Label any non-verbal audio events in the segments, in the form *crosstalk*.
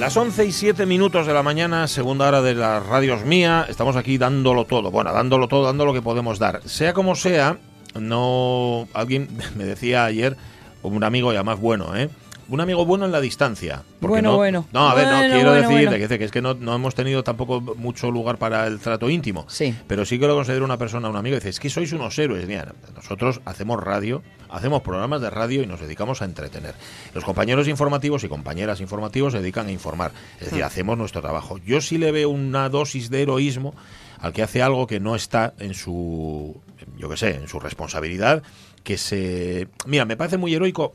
Las 11 y 7 minutos de la mañana, segunda hora de las radios mía, estamos aquí dándolo todo. Bueno, dándolo todo, dando lo que podemos dar. Sea como sea, no. Alguien *laughs* me decía ayer, un amigo ya más bueno, ¿eh? Un amigo bueno en la distancia. Bueno, no, bueno. No, a ver, no Bueno, quiero bueno, decir bueno. que, es que no, no hemos tenido tampoco mucho lugar para el trato íntimo. Sí. Pero sí que lo considero una persona, un amigo. Dice, es que sois unos héroes. Mira, nosotros hacemos radio, hacemos programas de radio y nos dedicamos a entretener. Los compañeros informativos y compañeras informativos se dedican a informar. Es decir, hacemos nuestro trabajo. Yo sí le veo una dosis de heroísmo al que hace algo que no está en su, yo qué sé, en su responsabilidad, que se... Mira, me parece muy heroico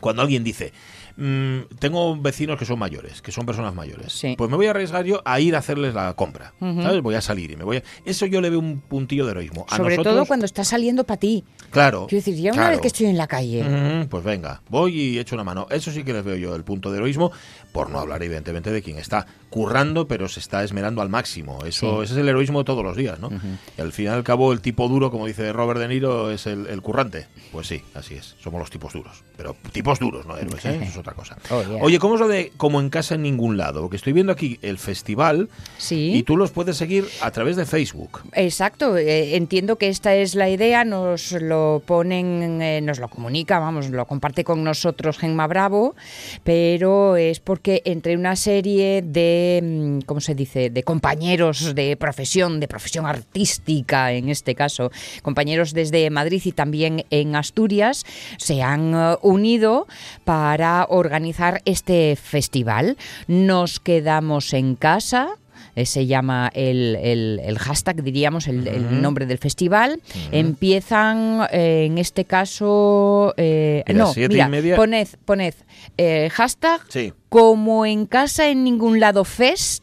cuando alguien dice, mm, tengo vecinos que son mayores, que son personas mayores, Sí. pues me voy a arriesgar yo a ir a hacerles la compra. ¿sabes? Voy a salir y me voy a... Eso yo le veo un puntillo de heroísmo. A Sobre nosotros- todo cuando está saliendo para ti. Claro. Quiero decir, ya una claro. vez que estoy en la calle. Pues venga, voy y echo una mano. Eso sí que les veo yo el punto de heroísmo, por no hablar evidentemente de quien está currando, pero se está esmerando al máximo. Eso, Sí. Ese es el heroísmo de todos los días, ¿no? Y al fin y al cabo, el tipo duro, como dice Robert De Niro, es el, el currante. Pues sí, así es. Somos los tipos duros. Pero tipos duros, no héroes, ¿eh? *laughs* Eso es otra cosa. Oh, yeah. Oye, ¿cómo es lo de como en casa en ningún lado? Porque estoy viendo aquí el festival Sí. y tú los puedes seguir a través de Facebook. Exacto, eh, entiendo que esta es la idea, nos lo ponen, eh, nos lo comunica, vamos, lo comparte con nosotros Gemma Bravo, pero es porque entre una serie de, mm, ¿cómo se dice?, de compañeros de profesión, de profesión artística en este caso, compañeros desde Madrid y también en Asturias, se han eh, unido para organizar este festival. Nos quedamos en casa. Eh, se llama el, el- el hashtag, diríamos, el, el nombre del festival. Empiezan, eh, en este caso, eh, no, siete y mira, media. poned, poned eh, hashtag Sí. como en casa en ningún lado fest.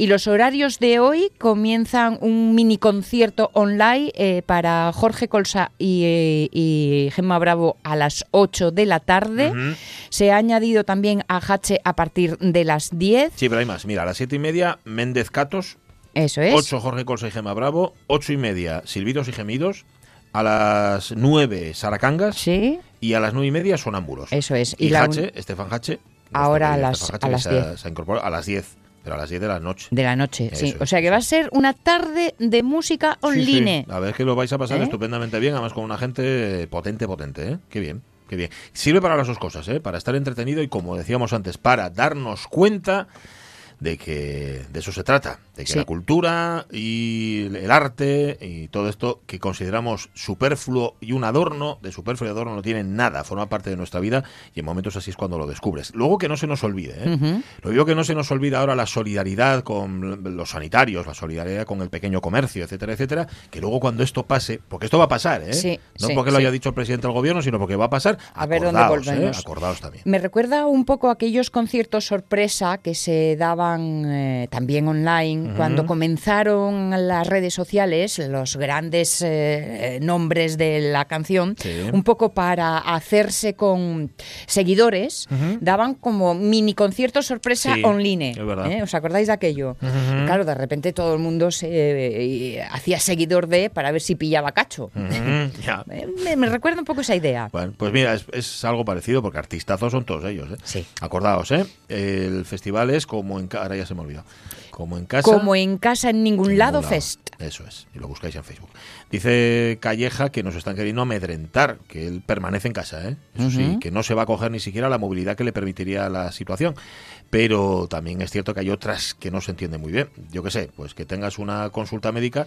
Y los horarios de hoy comienzan un mini concierto online eh, para Jorge Colsa y, eh, y Gemma Bravo a las 8 de la tarde. Ujú. Se ha añadido también a Hache a partir de las 10. Sí, pero hay más. Mira, a las siete y media, Méndez Catos. Eso es. 8 Jorge Colsa y Gema Bravo, 8 y media Silbidos y Gemidos, a las 9 Saracangas Sí. y a las 9 y media Sonámbulos. Eso es. Y, Y Hache, Estefan Hache. Ahora a las- Hache, a que las se, 10. se ha incorporado a las 10, pero a las 10 de la noche. De la noche, sí. Eso O es, sea que va a ser una tarde de música Sí, sí. online. A ver que lo vais a pasar ¿Eh? estupendamente bien, además con una gente potente, potente, ¿eh? Qué bien, qué bien. Sirve para las dos cosas, ¿eh? Para estar entretenido y, como decíamos antes, para darnos cuenta de que de eso se trata, de que Sí. la cultura y el arte y todo esto que consideramos superfluo y un adorno, de superfluo y adorno no tiene nada, forma parte de nuestra vida y en momentos así es cuando lo descubres. Luego que no se nos olvide, ¿eh? Lo digo que no se nos olvida ahora la solidaridad con los sanitarios, la solidaridad con el pequeño comercio, etcétera, etcétera, que luego cuando esto pase, porque esto va a pasar, ¿eh? Sí, no sí, porque lo haya dicho el presidente del gobierno, sino porque va a pasar. A ver dónde acordaos, ¿eh? volvemos. Acordaos también. Me recuerda un poco a aquellos conciertos sorpresa que se daban eh, también online cuando comenzaron las redes sociales, los grandes eh, eh, nombres de la canción, Sí. un poco para hacerse con seguidores, daban como mini conciertos sorpresa Sí, online. ¿eh? ¿Os acordáis de aquello? Claro, de repente todo el mundo se eh, hacía seguidor de para ver si pillaba cacho. *laughs* Me, me recuerda un poco esa idea. Bueno, pues mira, es, es algo parecido porque artistazos son todos ellos, ¿eh? Sí. Acordaos, ¿eh? El festival es como en ahora ya se me olvidó. Como en casa. Como en casa en ningún En lado ningún fest. Eso es, y lo buscáis en Facebook. Dice Calleja que nos están queriendo amedrentar, que él permanece en casa, ¿eh? Eso sí, que no se va a coger ni siquiera la movilidad que le permitiría la situación. Pero también es cierto que hay otras que no se entienden muy bien. Yo qué sé, pues que tengas una consulta médica.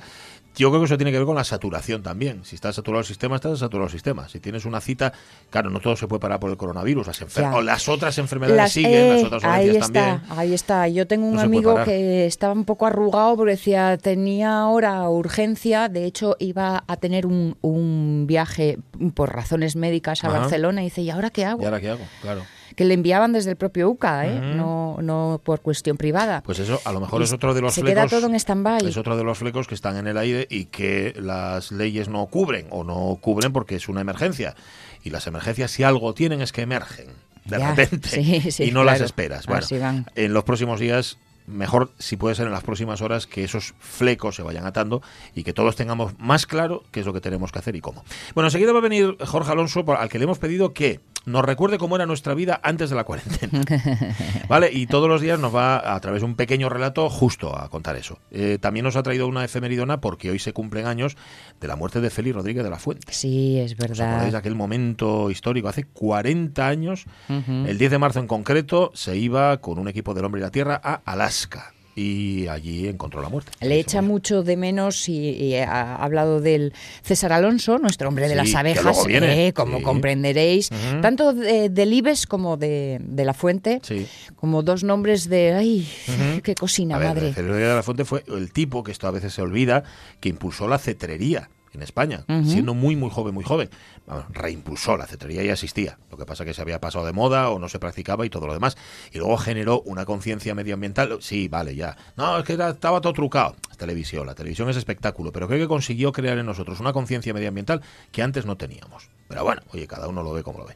Yo creo que eso tiene que ver con la saturación también. Si está saturado el sistema, está saturado el sistema. Si tienes una cita, claro, no todo se puede parar por el coronavirus. Las, enfer- Ya. o las otras enfermedades Las- siguen, eh, las otras ahí está, también. ahí está. Yo tengo un No amigo que estaba un poco arrugado porque decía tenía ahora urgencia. De hecho, iba a tener un, un viaje por razones médicas a Ajá. Barcelona y dice, ¿y ahora qué hago? ¿Y ahora qué hago? Claro. Que le enviaban desde el propio UCA, ¿eh? no, no por cuestión privada. Pues eso, a lo mejor Y es otro de los se flecos. queda todo en stand-by. Es otro de los flecos que están en el aire y que las leyes no cubren o no cubren porque es una emergencia. Y las emergencias, si algo tienen, es que emergen de Ya, repente *laughs* sí, sí, y no las esperas. Bueno, van. en los próximos días mejor si puede ser en las próximas horas que esos flecos se vayan atando y que todos tengamos más claro qué es lo que tenemos que hacer y cómo. Bueno, enseguida va a venir Jorge Alonso al que le hemos pedido que nos recuerde cómo era nuestra vida antes de la cuarentena. *laughs* ¿Vale? Y todos los días nos va a través de un pequeño relato justo a contar eso. Eh, también nos ha traído una efemeridona porque hoy se cumplen años de la muerte de Félix Rodríguez de la Fuente. Sí, es ¿Os acordáis de verdad. aquel momento histórico? Hace 40 años, el 10 de marzo en concreto, se iba con un equipo del Hombre y la Tierra a Alaska y allí encontró la muerte. Le echa mucho de menos y, y ha hablado del César Alonso, nuestro hombre de Sí, las abejas, eh, como sí. comprenderéis, tanto de, del Ibes como de, de la Fuente, Sí. como dos nombres de, ay, Ujú. qué cocina, A ver, madre. Rodríguez de la Fuente fue el tipo, que esto a veces se olvida, que impulsó la cetrería en España, siendo muy, muy joven, muy joven. Vamos, reimpulsó, la cetrería ya existía. Lo que pasa que se había pasado de moda o no se practicaba y todo lo demás. Y luego generó una conciencia medioambiental. Sí, vale, ya. No, es que estaba todo trucado. Es televisión, la televisión es espectáculo, pero creo que consiguió crear en nosotros una conciencia medioambiental que antes no teníamos. Pero bueno, oye, cada uno lo ve como lo ve.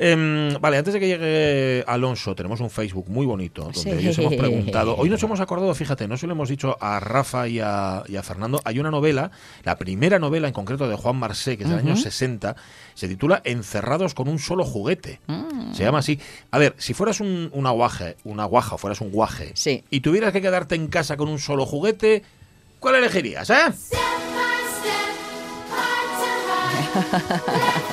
Em, vale, antes de que llegue Alonso, tenemos un Facebook muy bonito donde Sí. ellos hemos preguntado. Hoy nos *laughs* hemos acordado, fíjate, no se lo hemos dicho a Rafa y a, y a Fernando. Hay una novela, la primera novela en concreto de Juan Marsé, que es del año 60, se titula Encerrados con un solo juguete. Mm. Se llama así. A ver, si fueras un, una guaje, una guaja, o fueras un guaje, Sí. y tuvieras que quedarte en casa con un solo juguete, ¿cuál elegirías, eh? *laughs*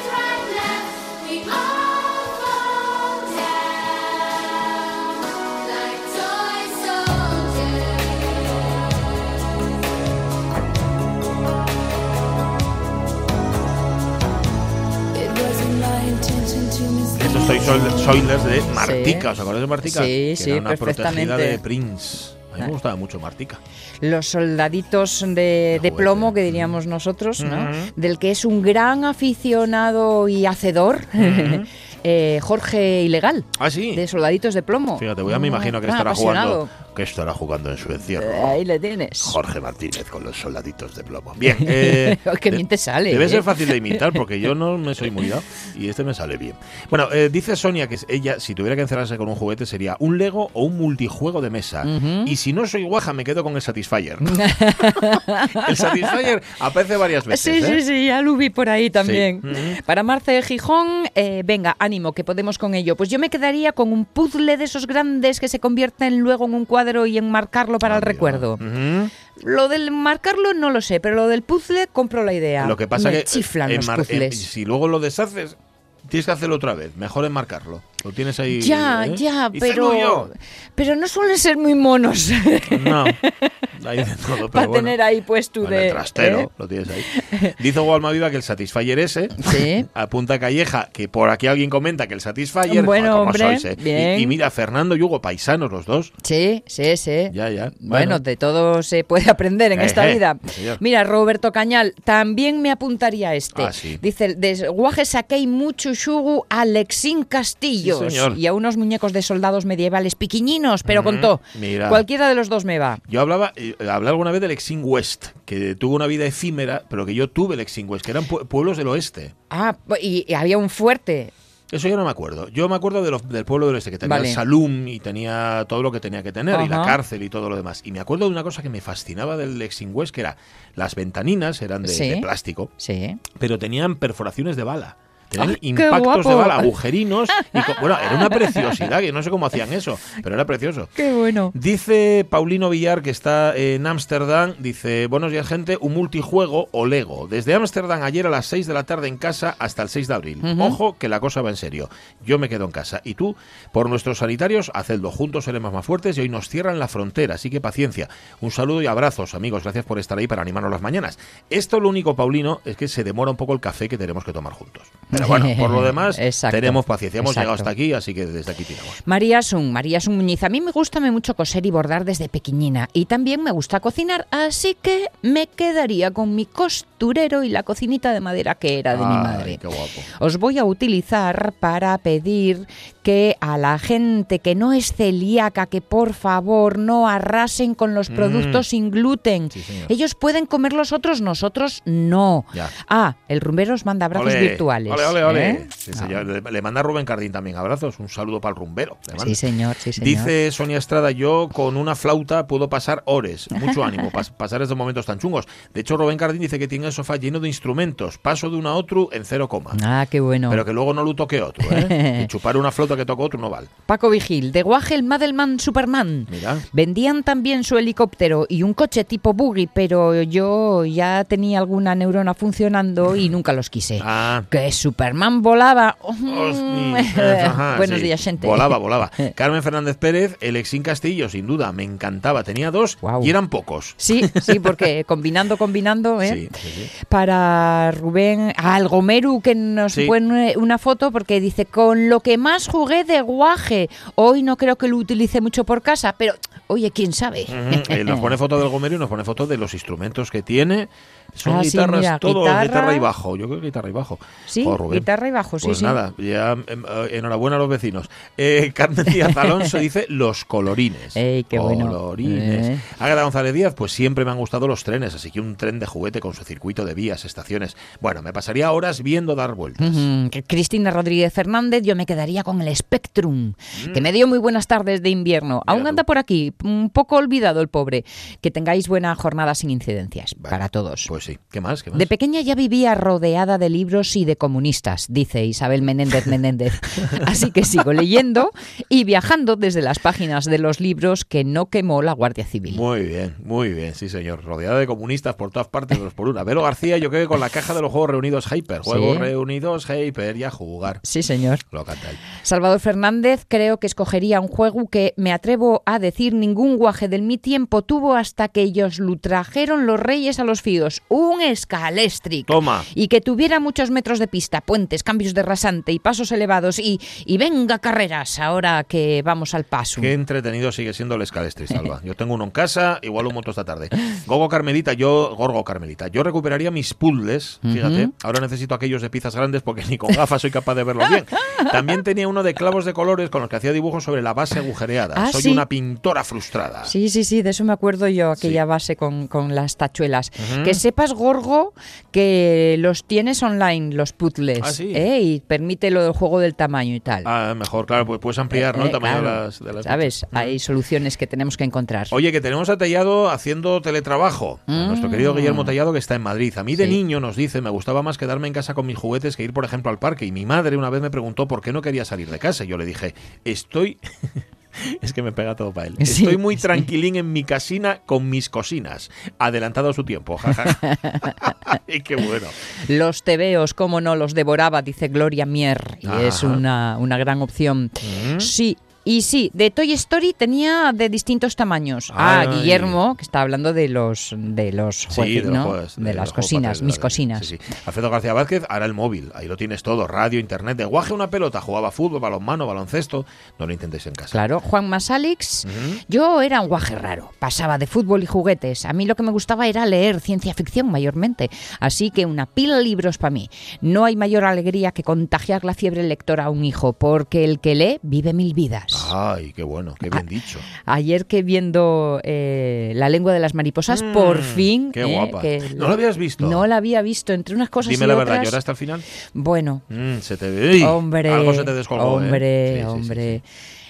soy Soil- Soilers de Martica. ¿Os acordáis de Martica? Sí, que sí, era una protegida perfectamente. de Prince. A mí me gustaba mucho Martica. Los soldaditos de, de plomo, que diríamos nosotros, ¿no? Ujú. del que es un gran aficionado y hacedor, *laughs* eh, Jorge Ilegal, Ah, sí. de soldaditos de plomo. Fíjate, ya me imagino que gran estará jugando, que estará jugando en su encierro. Eh, Ahí le tienes. Jorge Martínez con los soldaditos de plomo. Bien. eh, *laughs* Qué de- bien te sale. Debe ¿eh? ser fácil de imitar porque yo no me soy muy dado y este me sale bien. Bueno, eh, dice Sonia que ella, si tuviera que encerrarse con un juguete, sería un Lego o un multijuego de mesa. Y si no soy guaja, me quedo con el Satisfyer. *laughs* el Satisfyer aparece varias veces. Sí, ¿eh? sí, sí, ya lo vi por ahí también. Ujú. Para Marce de Gijón, eh, venga, ánimo, que podemos con ello. Pues yo me quedaría con un puzzle de esos grandes que se convierten luego en un cuadro y enmarcarlo para el recuerdo. Lo del marcarlo no lo sé, pero lo del puzzle compro la idea. Lo que pasa me que chiflan los puzzles. en- si luego lo deshaces, tienes que hacerlo otra vez. Mejor enmarcarlo. Lo tienes ahí. Ya, ¿eh? ya, pero pero no suelen ser muy monos *laughs* No, hay de *laughs* todo, pero para bueno. tener ahí puesto En de el trastero, ¿eh? lo tienes ahí. Dice Walma Viva que el Satisfyer ese, Sí. *laughs* apunta Calleja, que por aquí alguien comenta que el Satisfyer, Bueno, hombre, sois, eh. bien. Y, y mira, Fernando y Hugo, paisanos los dos. Sí, sí, sí. Ya, ya. Bueno, Bueno. de todo se puede aprender en esta Ejé, vida. señor. Mira, Roberto Cañal, también me apuntaría este. Ah, sí. Dice, de guaje saquei mucho xugu a Lexín Sí, y a unos muñecos de soldados medievales piquiñinos, pero contó, mira. cualquiera de los dos me va. Yo hablaba, eh, hablé alguna vez del Exing West, que tuvo una vida efímera, pero que yo tuve el Exing West, que eran pue- pueblos del oeste. Ah, y, y había un fuerte. Eso yo no me acuerdo. Yo me acuerdo de los- del pueblo del oeste, que tenía Vale. el salum y tenía todo lo que tenía que tener, y la cárcel y todo lo demás. Y me acuerdo de una cosa que me fascinaba del Exing West, que era las ventaninas eran de, Sí. de plástico, Sí. pero tenían perforaciones de bala. Tenían ¡Ah, impactos de bala, agujerinos. Y bueno, era una preciosidad, que no sé cómo hacían eso, *laughs* pero era precioso. Qué bueno. Dice Paulino Villar, que está en Ámsterdam, dice, buenos días gente, un multijuego o Lego. Desde Ámsterdam ayer a las 6 de la tarde en casa hasta el 6 de abril. Ojo que la cosa va en serio. Yo me quedo en casa. Y tú, por nuestros sanitarios, hacedlo. Juntos seremos más fuertes y hoy nos cierran la frontera. Así que paciencia. Un saludo y abrazos, amigos. Gracias por estar ahí para animarnos las mañanas. Esto lo único, Paulino, es que se demora un poco el café que tenemos que tomar juntos. Pero bueno, por lo *laughs* demás, Exacto, tenemos paciencia. Hemos llegado hasta aquí, así que desde aquí tiramos. María Sun, María Sun Muñiz. A mí me gusta mucho coser y bordar desde pequeñina y también me gusta cocinar, así que me quedaría con mi costurero y la cocinita de madera que era de mi madre. qué guapo. Os voy a utilizar para pedir que a la gente que no es celíaca, que por favor no arrasen con los Mm. productos sin gluten. Sí. Ellos pueden comer los otros, nosotros no. Ya. Ah, el rumbero os manda abrazos virtuales. Ole, ole, ole. ¿eh? Sí, señor. Le, le manda Rubén Cardín también abrazos. Un saludo para el rumbero. Sí, señor, sí, señor. Dice Sonia Estrada, yo con una flauta puedo pasar horas. Mucho ánimo, pas- *laughs* pasar estos momentos tan chungos. De hecho, Rubén Cardín dice que tiene el sofá lleno de instrumentos. Paso de uno a otro en cero coma. Ah, qué bueno. Pero que luego no lo toque otro, ¿eh? *laughs* Y chupar una flauta que toca otro no vale. Paco Vigil, de Guaje el Madelman Superman. Mira. Vendían también su helicóptero y un coche tipo buggy, pero yo ya tenía alguna neurona funcionando y nunca los quise. Ah. Que Superman volaba. *laughs* Ajá, Buenos sí. días, gente. Volaba, volaba. *laughs* Carmen Fernández Pérez, el Exin Castillo, sin duda, me encantaba. Tenía dos y eran pocos. Sí, sí, porque combinando, combinando, ¿eh? Sí, sí. Para Rubén, al Gomeru que nos pone una foto porque dice, con lo que más jugué de guaje. Hoy no creo que lo utilice mucho por casa, pero oye, quién sabe. Eh, nos pone foto del gomero y nos pone foto de los instrumentos que tiene. Son Ah, sí, guitarras, mira, todo guitarra. guitarra y bajo. Yo creo que guitarra y bajo. Sí, guitarra y bajo, sí, Pues sí. nada, ya em, eh, enhorabuena a los vecinos. Eh, *laughs* Carmen Díaz Alonso dice los colorines. Ey, qué bueno. Colorines. Eh. Ágata González Díaz, pues siempre me han gustado los trenes, así que un tren de juguete con su circuito de vías, estaciones. Bueno, me pasaría horas viendo dar vueltas. Cristina Rodríguez Fernández, yo me quedaría con el Spectrum, que me dio muy buenas tardes de invierno. Aún tú. anda por aquí, un poco olvidado el pobre. Que tengáis buena jornada sin incidencias Vale, para todos. Pues sí, ¿qué más? ¿Qué más? De pequeña ya vivía rodeada de libros y de comunistas, dice Isabel Menéndez Menéndez. *laughs* Así que sigo leyendo y viajando desde las páginas de los libros que no quemó la Guardia Civil. Muy bien, muy bien, sí señor. Rodeada de comunistas por todas partes, dos por una. Velo García, yo creo que con la caja de los Juegos Reunidos Hyper. Juegos Sí. Reunidos Hyper y a jugar. Sí, señor. Lo canta él. Salvador Fernández creo que escogería un juego que me atrevo a decir ningún guaje del mi tiempo tuvo hasta que ellos lo trajeron los reyes a los fíos. Un escalestric. Toma. Y que tuviera muchos metros de pista, puentes, cambios de rasante y pasos elevados y, y venga carreras ahora que vamos al paso. Qué entretenido sigue siendo el Escalestri, Salva. *laughs* Yo tengo uno en casa, igual un moto esta tarde. Gogo Carmelita, yo, Gorgo Carmelita, yo recuperaría mis puzzles, fíjate. Ahora necesito aquellos de piezas grandes porque ni con gafas soy capaz de verlos bien. *laughs* También tenía uno de clavos de colores con los que hacía dibujos sobre la base agujereada. Ah, soy sí. una pintora frustrada. Sí, sí, sí, de eso me acuerdo yo, aquella Sí. base con, con las tachuelas. Que sepas, Gorgo, que los tienes online, los puzzles, Ah, sí. ¿eh? y permite lo del juego del tamaño y tal. Ah, mejor, claro, pues puedes ampliar ¿no? el Eh, tamaño claro. de las, de las ¿Sabes? Hay soluciones que tenemos que encontrar. Oye, que tenemos a Tellado haciendo teletrabajo. A nuestro querido Guillermo Tellado que está en Madrid. A mí de Mm. Niño nos dice, me gustaba más quedarme en casa con mis juguetes que ir, por ejemplo, al parque. Y mi madre una vez me preguntó por qué no quería salir de casa. Y yo le dije, estoy... Es que me pega todo para él. *laughs* Sí, Estoy muy sí. tranquilín en mi casina con mis cocinas. Adelantado a su tiempo. jaja. *laughs* y qué bueno. Los tebeos, cómo no, los devoraba, dice Gloria Mier. Y es una, una gran opción. Mm. Sí. Y sí, de Toy Story tenía de distintos tamaños. Ah. Guillermo, que está hablando de los de los Sí, jueces, de, los ¿no? juegos, de, de las cocinas, mis cocinas. Sí, sí. Alfredo García Vázquez, ahora el móvil. Ahí lo tienes todo. Radio, internet. De guaje una pelota. Jugaba fútbol, balonmano, baloncesto. No lo intentéis en casa. Claro, Juan Masalix, yo era un guaje raro, pasaba de fútbol y juguetes. A mí lo que me gustaba era leer ciencia ficción mayormente, así que una pila de libros para mí. No hay mayor alegría que contagiar la fiebre lectora a un hijo, porque el que lee vive mil vidas. Ay, qué bueno, qué bien dicho. Ayer que viendo eh, La lengua de las mariposas, Mm, por fin... qué eh, guapa. que ¿No lo habías visto? No la había visto, entre unas cosas Dime y la verdad. ¿lloraste al final? Bueno, Mm, se te ve. Hombre, Algo se te descolgó. ¿eh? hombre, Sí, sí, sí, hombre.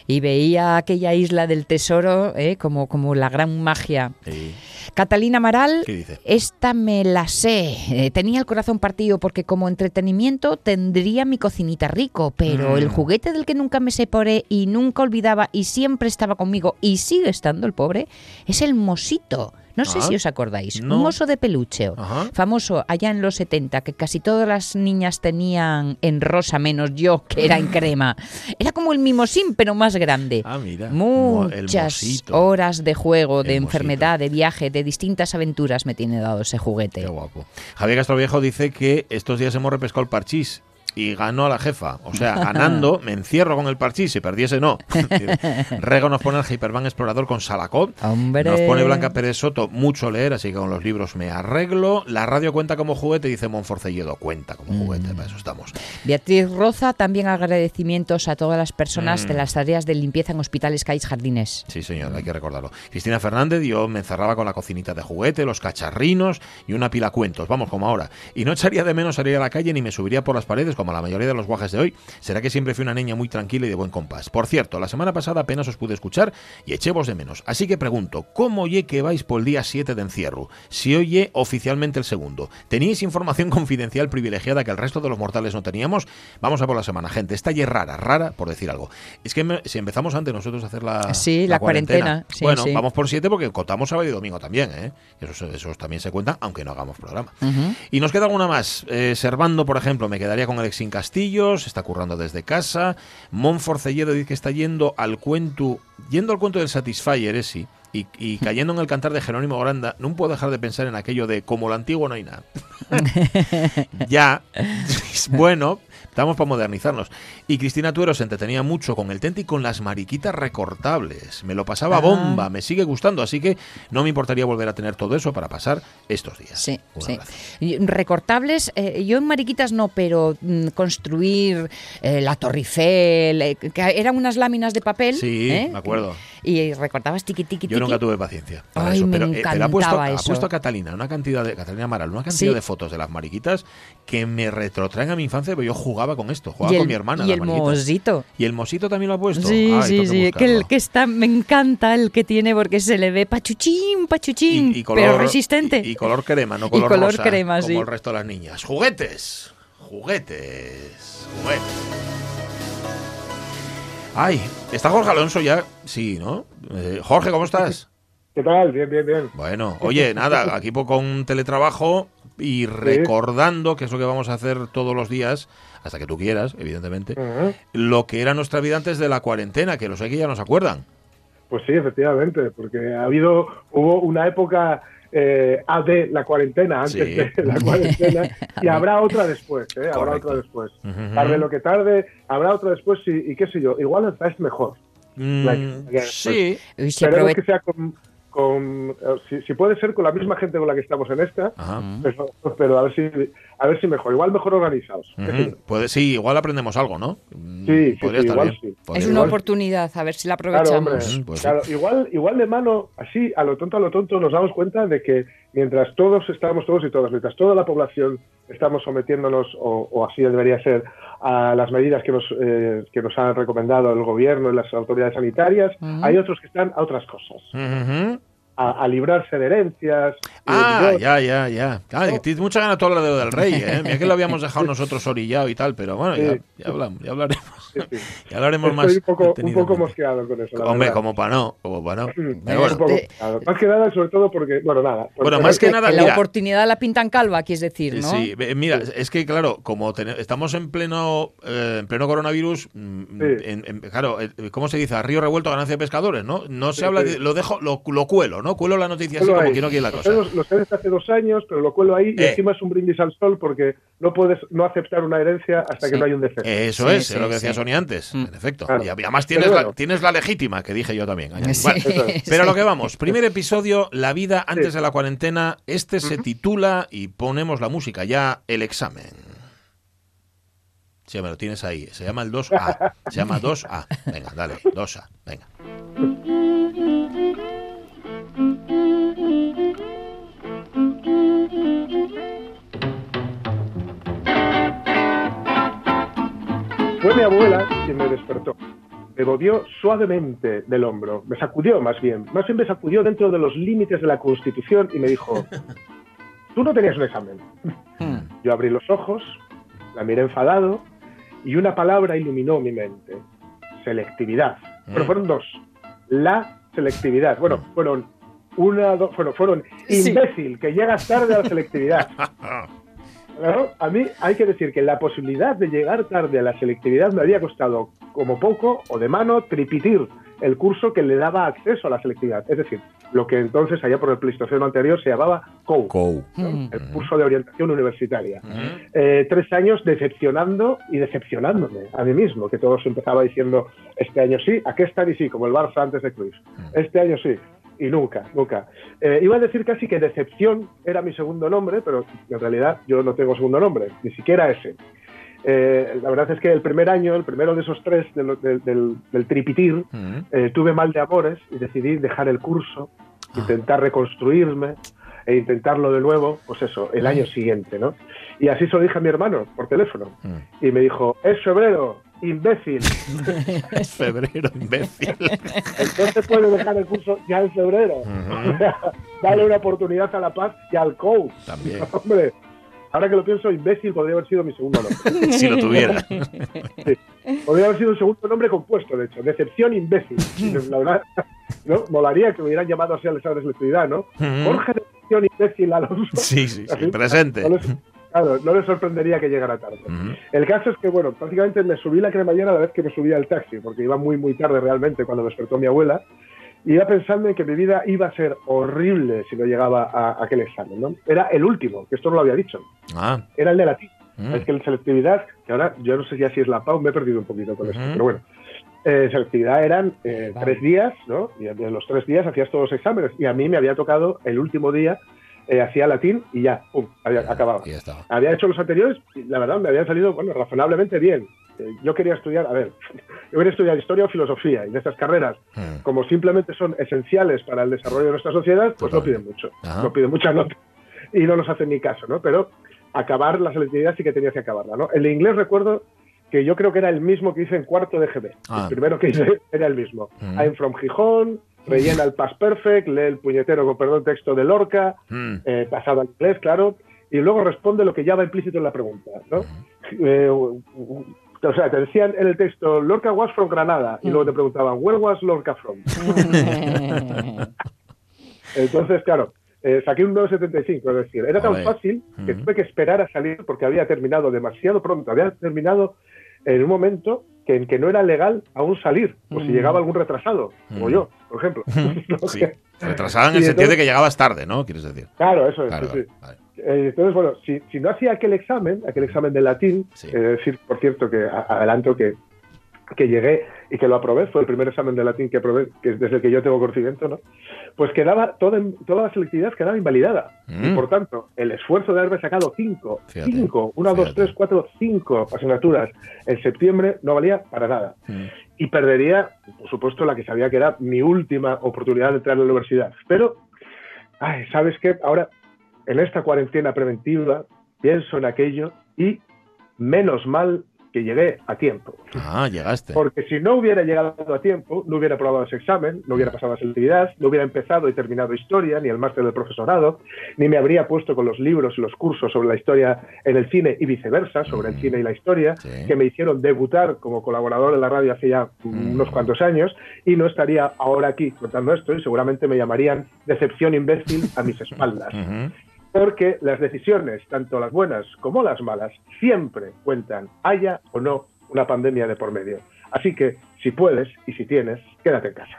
Y veía aquella isla del tesoro ¿eh? como, como la gran magia. sí. Catalina Maral, ¿Qué dice? esta me la sé. Eh, tenía el corazón partido porque como entretenimiento tendría mi cocinita rico, pero Mm. el juguete del que nunca me separé y nunca olvidaba y siempre estaba conmigo y sigue estando el pobre es el mosito. No sé si os acordáis. no. Un oso de peluche. Ajá. Famoso allá en los 70, que casi todas las niñas tenían en rosa, menos yo, que era en crema. *laughs* Era como el mimosín, pero más grande. Ah, mira. Muchas horas de juego, de El mosito. enfermedad, de viaje, de distintas aventuras me tiene dado ese juguete. Qué guapo. Javier Castroviejo dice que estos días hemos repescado el parchís. Y ganó a la jefa. O sea, *laughs* ganando, me encierro con el parchís, si perdiese no. *laughs* Rego nos pone el Hyperman Explorador con Salacot. Hombre. Nos pone Blanca Pérez Soto, mucho leer, así que con los libros me arreglo. La radio cuenta como juguete, dice Monforcelledo, cuenta como juguete, para eso estamos. Beatriz Roza, también agradecimientos a todas las personas Mm. de las tareas de limpieza en hospitales, calles, jardines. Sí, señor, hay que recordarlo. Cristina Fernández, yo me encerraba con la cocinita de juguete, los cacharrinos y una pila cuentos, vamos como ahora. Y no echaría de menos salir a la calle ni me subiría por las paredes como la mayoría de los guajes de hoy. Será que siempre fui una niña muy tranquila y de buen compás. Por cierto, la semana pasada apenas os pude escuchar y eché vos de menos. Así que pregunto, ¿cómo oye que vais por el día 7 de encierro? Si oye oficialmente el segundo. ¿Teníais información *laughs* confidencial privilegiada que el resto de los mortales no teníamos? Vamos a por la semana, gente. Esta ya es rara, rara por decir algo. Es que me- si empezamos antes nosotros a hacer la, Sí, la cuarentena. Sí, bueno, sí. vamos por 7 porque contamos sábado y domingo también, ¿eh? Eso, eso también se cuenta, aunque no hagamos programa. Y nos queda alguna más. Eh, Servando, por ejemplo, me quedaría con Alexín Castillos, está currando desde casa. Monforcelledo dice que está yendo al cuento, yendo al cuento del Satisfyer, ese. Y, y *laughs* cayendo en el cantar de Jerónimo Granda, no puedo dejar de pensar en aquello de como lo antiguo no hay nada. *laughs* ya, es *laughs* bueno, estamos para modernizarnos. Y Cristina Tuero se entretenía mucho con el tente y con las mariquitas recortables. Me lo pasaba Ah. bomba, me sigue gustando, así que no me importaría volver a tener todo eso para pasar estos días. Sí. Y Recortables, eh, yo en Mariquitas no, pero mm, construir eh, la Torre Eiffel, eh, que eran unas láminas de papel. Sí, ¿eh? me acuerdo. Y recortabas tiqui, tiqui, Yo nunca tuve paciencia. para Ay, eso, me pero eh, pero ha puesto, ha puesto a Catalina una cantidad de Catalina Amaral, una cantidad Sí. de fotos de las mariquitas que me retrotraen a mi infancia, porque yo jugaba con esto, jugaba y el, con mi hermana. Y las el mosito. Y el mosito también lo ha puesto. Sí, Ay, sí, sí. Que, el, que está, me encanta el que tiene porque se le ve pachuchín, pachuchín, Y- y color- pero resistente. Y, y color crema, no color color rosa, crema, como sí. el resto de las niñas. Juguetes, juguetes, juguetes. Ay, ¿está Jorge Alonso ya? Sí, ¿no? Eh, Jorge, ¿cómo estás? ¿Qué tal? Bien, bien, bien. Bueno, oye, nada, aquí con teletrabajo y recordando, que es lo que vamos a hacer todos los días, hasta que tú quieras, evidentemente, lo que era nuestra vida antes de la cuarentena, que lo sé que ya nos acuerdan. Pues sí, efectivamente, porque ha habido, hubo una época eh, AD, la cuarentena, antes Sí. de la cuarentena, *laughs* y habrá otra después, ¿eh? Habrá Correcto. otra después. Ujú. Tarde lo que tarde, habrá otra después y, y qué sé yo, igual es mejor. Mm, sí. Esperemos aprove- que sea con, con eh, si, si puede ser con la misma gente con la que estamos en esta, pero, pero a ver si a ver si mejor, igual mejor organizados. yo. Ujú. Puede, sí, igual aprendemos algo, ¿no? Mm, Sí, sí, Podría sí, estar igual bien. sí. Podría Es una igual- oportunidad, a ver si la Claro, aprovechamos. Pues sí. Claro, igual, igual de mano, así, a lo tonto, a lo tonto, nos damos cuenta de que mientras todos estamos, todos y todas, mientras toda la población estamos sometiéndonos, o, o así debería ser, a las medidas que nos, eh, que nos han recomendado el gobierno y las autoridades sanitarias, hay otros que están a otras cosas. A, a librarse de herencias. Ah, y- ya, ya, ya. Ah, tienes mucha ganas de hablar de lo del rey, ¿eh? Mira que lo habíamos dejado nosotros orillado y tal, pero bueno, ya, Sí. ya hablamos, ya hablaremos. Sí, sí. *laughs* Ya hablaremos más. Estoy un poco, un poco detenidamente. mosqueado con eso. la Hombre, verdad. como para no, como para no. Mm, Pero un bueno, poco Eh. Más que nada, sobre todo porque, bueno, nada. Bueno, más que nada, la mira. oportunidad la pintan calva, quieres decir, ¿no? Sí, mira, es que claro, como tene- estamos en pleno eh, en pleno coronavirus, mm, Sí. en- en- claro, eh, ¿cómo se dice? A río revuelto, ganancia de pescadores, ¿no? No se Sí, habla, sí. de- lo dejo, lo, lo cuelo, ¿no? Cuelo la noticia así Cuelo como ahí. que no quiere la cosa. sé- Lo sé desde hace dos años, pero lo cuelo ahí y Eh. encima es un brindis al sol porque no puedes no aceptar una herencia hasta que no hay un defecto. Eso Sí, es, sí, es lo que decía sí. Sonia antes, Mm. en efecto. Claro. Y además tienes, la, tienes la legítima, que dije yo también. Bueno, es. pero a lo que vamos, primer episodio, La vida antes Sí. de la cuarentena. Este se titula, y ponemos la música ya, El examen. Sí, me lo tienes ahí. Se llama el 2A. Se llama 2A. Venga, dale, 2A. Venga. *laughs* Fue mi abuela quien me despertó. Me movió suavemente del hombro, me sacudió más bien, más bien me sacudió dentro de los límites de la Constitución y me dijo, *laughs* tú no tenías un examen. Mm. Yo abrí los ojos, la miré enfadado y una palabra iluminó mi mente. Selectividad. Pero Mm. fueron dos. La selectividad. Bueno, fueron una, dos, bueno, fueron Sí. imbécil, que llegas tarde a la selectividad. *laughs* Claro, a mí hay que decir que la posibilidad de llegar tarde a la selectividad me había costado como poco o de mano tripitir el curso que le daba acceso a la selectividad. Es decir, lo que entonces, allá por el Pleistoceno anterior, se llamaba COU, COU. ¿no? Mm. el curso de orientación universitaria. Ujú. Eh, tres años decepcionando y decepcionándome a mí mismo, que todos empezaba diciendo, este año sí, ¿a qué estar y sí? Como el Barça antes de Cruz. Este año sí. Y nunca, nunca. Eh, iba a decir casi que Decepción era mi segundo nombre, pero en realidad yo no tengo segundo nombre, ni siquiera ese. Eh, la verdad es que el primer año, el primero de esos tres del, del- del- del tripitir, Ujú. eh, tuve mal de amores y decidí dejar el curso, intentar reconstruirme e intentarlo de nuevo, pues eso, el año siguiente, ¿no? Y así se lo dije a mi hermano por teléfono. Mm. Y me dijo, es febrero, imbécil. *laughs* Febrero, imbécil. Entonces puedes dejar el curso ya en febrero. Dale una oportunidad a la paz y al coach. También. *laughs* Hombre, ahora que lo pienso, imbécil podría haber sido mi segundo nombre. *laughs* si lo tuviera. Podría haber sido un segundo nombre compuesto, de hecho. Decepción imbécil. La verdad, ¿no? Molaría que me hubieran llamado así al examen de selectividad, ¿no? Jorge Decepción imbécil Alonso. Sí, sí, sí, presente. Claro, no les sorprendería que llegara tarde. El caso es que, bueno, prácticamente me subí la cremallera a la vez que me subía al taxi, porque iba muy, muy tarde realmente cuando me despertó mi abuela. Y iba pensando en que mi vida iba a ser horrible si no llegaba a, a aquel examen, ¿no? Era el último, que esto no lo había dicho. Ah. Era el de latín. Mm. Es que en selectividad, que ahora yo no sé ya si es la PAU, me he perdido un poquito con esto, pero bueno. Eh, selectividad eran eh, Vale. tres días, ¿no? Y en los tres días hacías todos los exámenes. Y a mí me había tocado el último día, eh, hacía latín y ya, pum, había acabado. Y ya. Había hecho los anteriores y la verdad me habían salido, bueno, razonablemente bien. Eh, yo quería estudiar, a ver, *laughs* yo quería estudiar historia o filosofía y de estas carreras, Mm. como simplemente son esenciales para el desarrollo de nuestra sociedad, pues no Total. piden mucho, Ajá. no piden muchas notas y no nos hacen ni caso, ¿no? Pero acabar la selectividad sí que tenías que acabarla, ¿no? El inglés recuerdo que yo creo que era el mismo que hice en cuarto de GB. Ah. El primero que hice era el mismo. Mm. I'm from Gijón, rellena el past perfect, lee el puñetero con perdón texto de Lorca, Mm. eh, pasado al inglés, claro, y luego responde lo que ya va implícito en la pregunta, ¿no? Eh, o sea, te decían en el texto, Lorca was from Granada, y luego te preguntaban, where was Lorca from? *laughs* Entonces, claro, eh, saqué un 975, es decir, era tan fácil que tuve que esperar a salir porque había terminado demasiado pronto, había terminado en un momento que, en que no era legal aún salir, o si Mm. llegaba algún retrasado, como Mm. yo, por ejemplo. *laughs* ¿no? Sí. Retrasada en el sentido de que llegabas tarde, ¿no? Quieres decir. Claro, eso es. Claro, sí, vale. Eh, entonces, bueno, si, si no hacía aquel examen, aquel examen de latín, Sí. es decir, por cierto, que adelanto que, que llegué y que lo aprobé, fue el primer examen de latín que aprobé, que es desde el que yo tengo conocimiento, ¿no? Pues quedaba, toda, toda la selectividad quedaba invalidada. Mm. Y por tanto, el esfuerzo de haberme sacado cinco, Fíjate, cinco, una, dos, fíjate. tres, cuatro, cinco asignaturas en septiembre no valía para nada. Mm. Y perdería, por supuesto, la que sabía que era mi última oportunidad de entrar a la universidad. Pero, ay, ¿sabes qué? Ahora, en esta cuarentena preventiva, pienso en aquello y menos mal que llegué a tiempo. Ah, llegaste. Porque si no hubiera llegado a tiempo, no hubiera aprobado ese examen, no hubiera pasado la selectividad, no hubiera empezado y terminado historia, ni el máster del profesorado, ni me habría puesto con los libros y los cursos sobre la historia en el cine y viceversa, sobre el Mm. cine y la historia, Sí. que me hicieron debutar como colaborador en la radio hace ya Mm. unos cuantos años, y no estaría ahora aquí contando esto, y seguramente me llamarían decepción imbécil a mis *laughs* espaldas. Porque las decisiones, tanto las buenas como las malas, siempre cuentan, haya o no una pandemia de por medio. Así que, si puedes y si tienes, quédate en casa.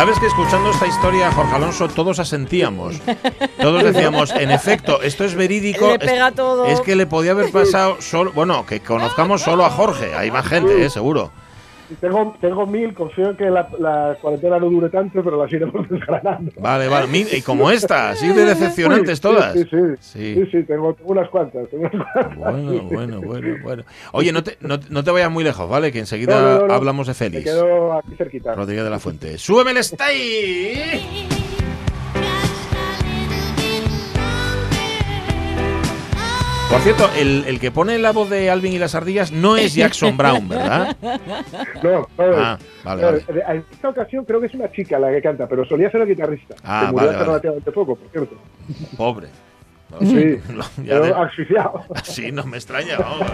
Sabes que escuchando esta historia, Jorge Alonso, todos asentíamos. Todos decíamos, en efecto, esto es verídico. Le es- todo. Es que le podía haber pasado solo. Bueno, que conozcamos solo a Jorge. Hay más gente, ¿eh? Seguro. Tengo, tengo mil, confío en que la, la cuarentena no dure tanto, pero las *laughs* iremos desgranando. Vale, vale. Mi- Y como esta, así de decepcionantes Sí, todas. Sí, sí, sí. Sí. Sí, tengo, unas cuantas. tengo unas cuantas. Bueno, bueno, bueno, bueno. Oye, no te, no, no te vayas muy lejos, ¿vale? Que enseguida No, hablamos de Me Félix. quedo aquí cerquita. Rodríguez de la Fuente. ¡Súbeme el stay! Por cierto, el, el que pone la voz de Alvin y las ardillas no es Jackson Brown, ¿verdad? *laughs* No, no, Ah, vale, vale. En esta ocasión creo que es una chica la que canta, pero solía ser la guitarrista. Ah, que murió vale, hace vale. relativamente poco, por cierto. Pobre. *laughs* Sí, *laughs* No, ya pero de- asfixiado. Sí, no me extraña, vamos.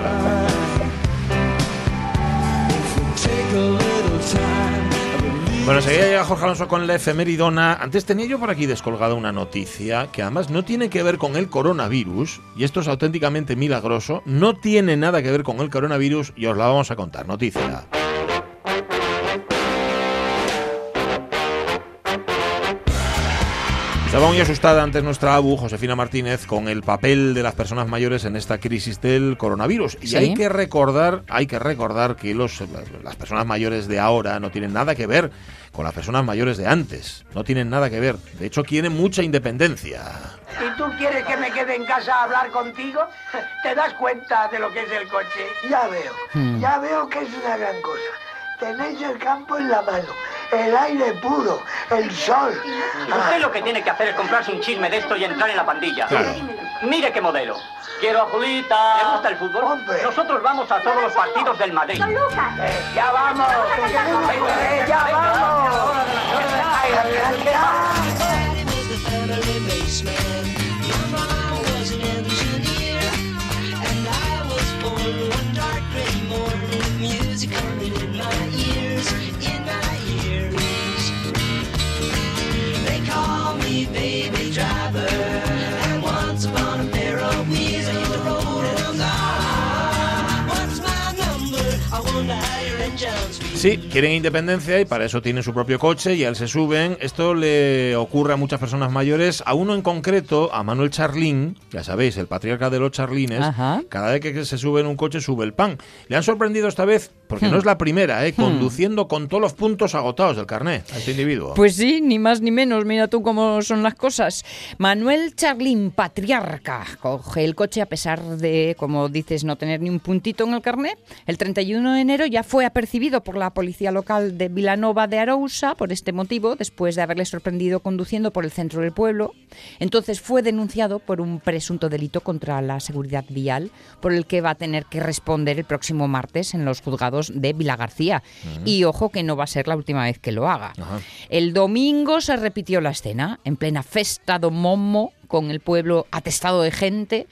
Bueno, enseguida llega Jorge Alonso con la efemeridona. Antes tenía yo por aquí descolgada una noticia que además no tiene que ver con el coronavirus, y esto es auténticamente milagroso, no tiene nada que ver con el coronavirus y os la vamos a contar. Noticia. Estaba muy asustada antes nuestra Abu, Josefina Martínez, con el papel de las personas mayores en esta crisis del coronavirus. Y Sí. hay que recordar, hay que recordar que los, las personas mayores de ahora no tienen nada que ver con las personas mayores de antes. No tienen nada que ver. De hecho, quieren mucha independencia. ¿Y tú quieres que me quede en casa a hablar contigo? *laughs* ¿Te das cuenta de lo que es el coche? Ya veo, ya veo que es una gran cosa. Tenéis el campo en la mano, el aire puro, el sol. Usted lo que tiene que hacer es comprarse un chisme de esto y entrar en la pandilla. Claro. Mire qué modelo. Quiero a Julita. ¿Le gusta el fútbol? Hombre. Nosotros vamos a todos los partidos del Madrid. Eh, ¡Ya vamos! Eh, ¡Ya vamos! Sí, quieren independencia y para eso tienen su propio coche y a él se suben. Esto le ocurre a muchas personas mayores, a uno en concreto, a Manuel Charlín, ya sabéis, el patriarca de los charlines. Ajá. Cada vez que se sube en un coche sube el pan. Le han sorprendido esta vez, porque no es la primera, ¿eh? conduciendo con todos los puntos agotados del carné a este individuo. Pues sí, ni más ni menos. Mira tú cómo son las cosas. Manuel Charlín, patriarca, coge el coche a pesar de, como dices, no tener ni un puntito en el carnet. El 31 de enero ya fue apercibido por la policía local de Vilanova de Arousa por este motivo, después de haberle sorprendido conduciendo por el centro del pueblo. Entonces fue denunciado por un presunto delito contra la seguridad vial, por el que va a tener que responder el próximo martes en los juzgados de Vilagarcía. Y ojo que no va a ser la última vez que lo haga. El domingo se repitió la escena, en plena festa do Momo, con el pueblo atestado de gente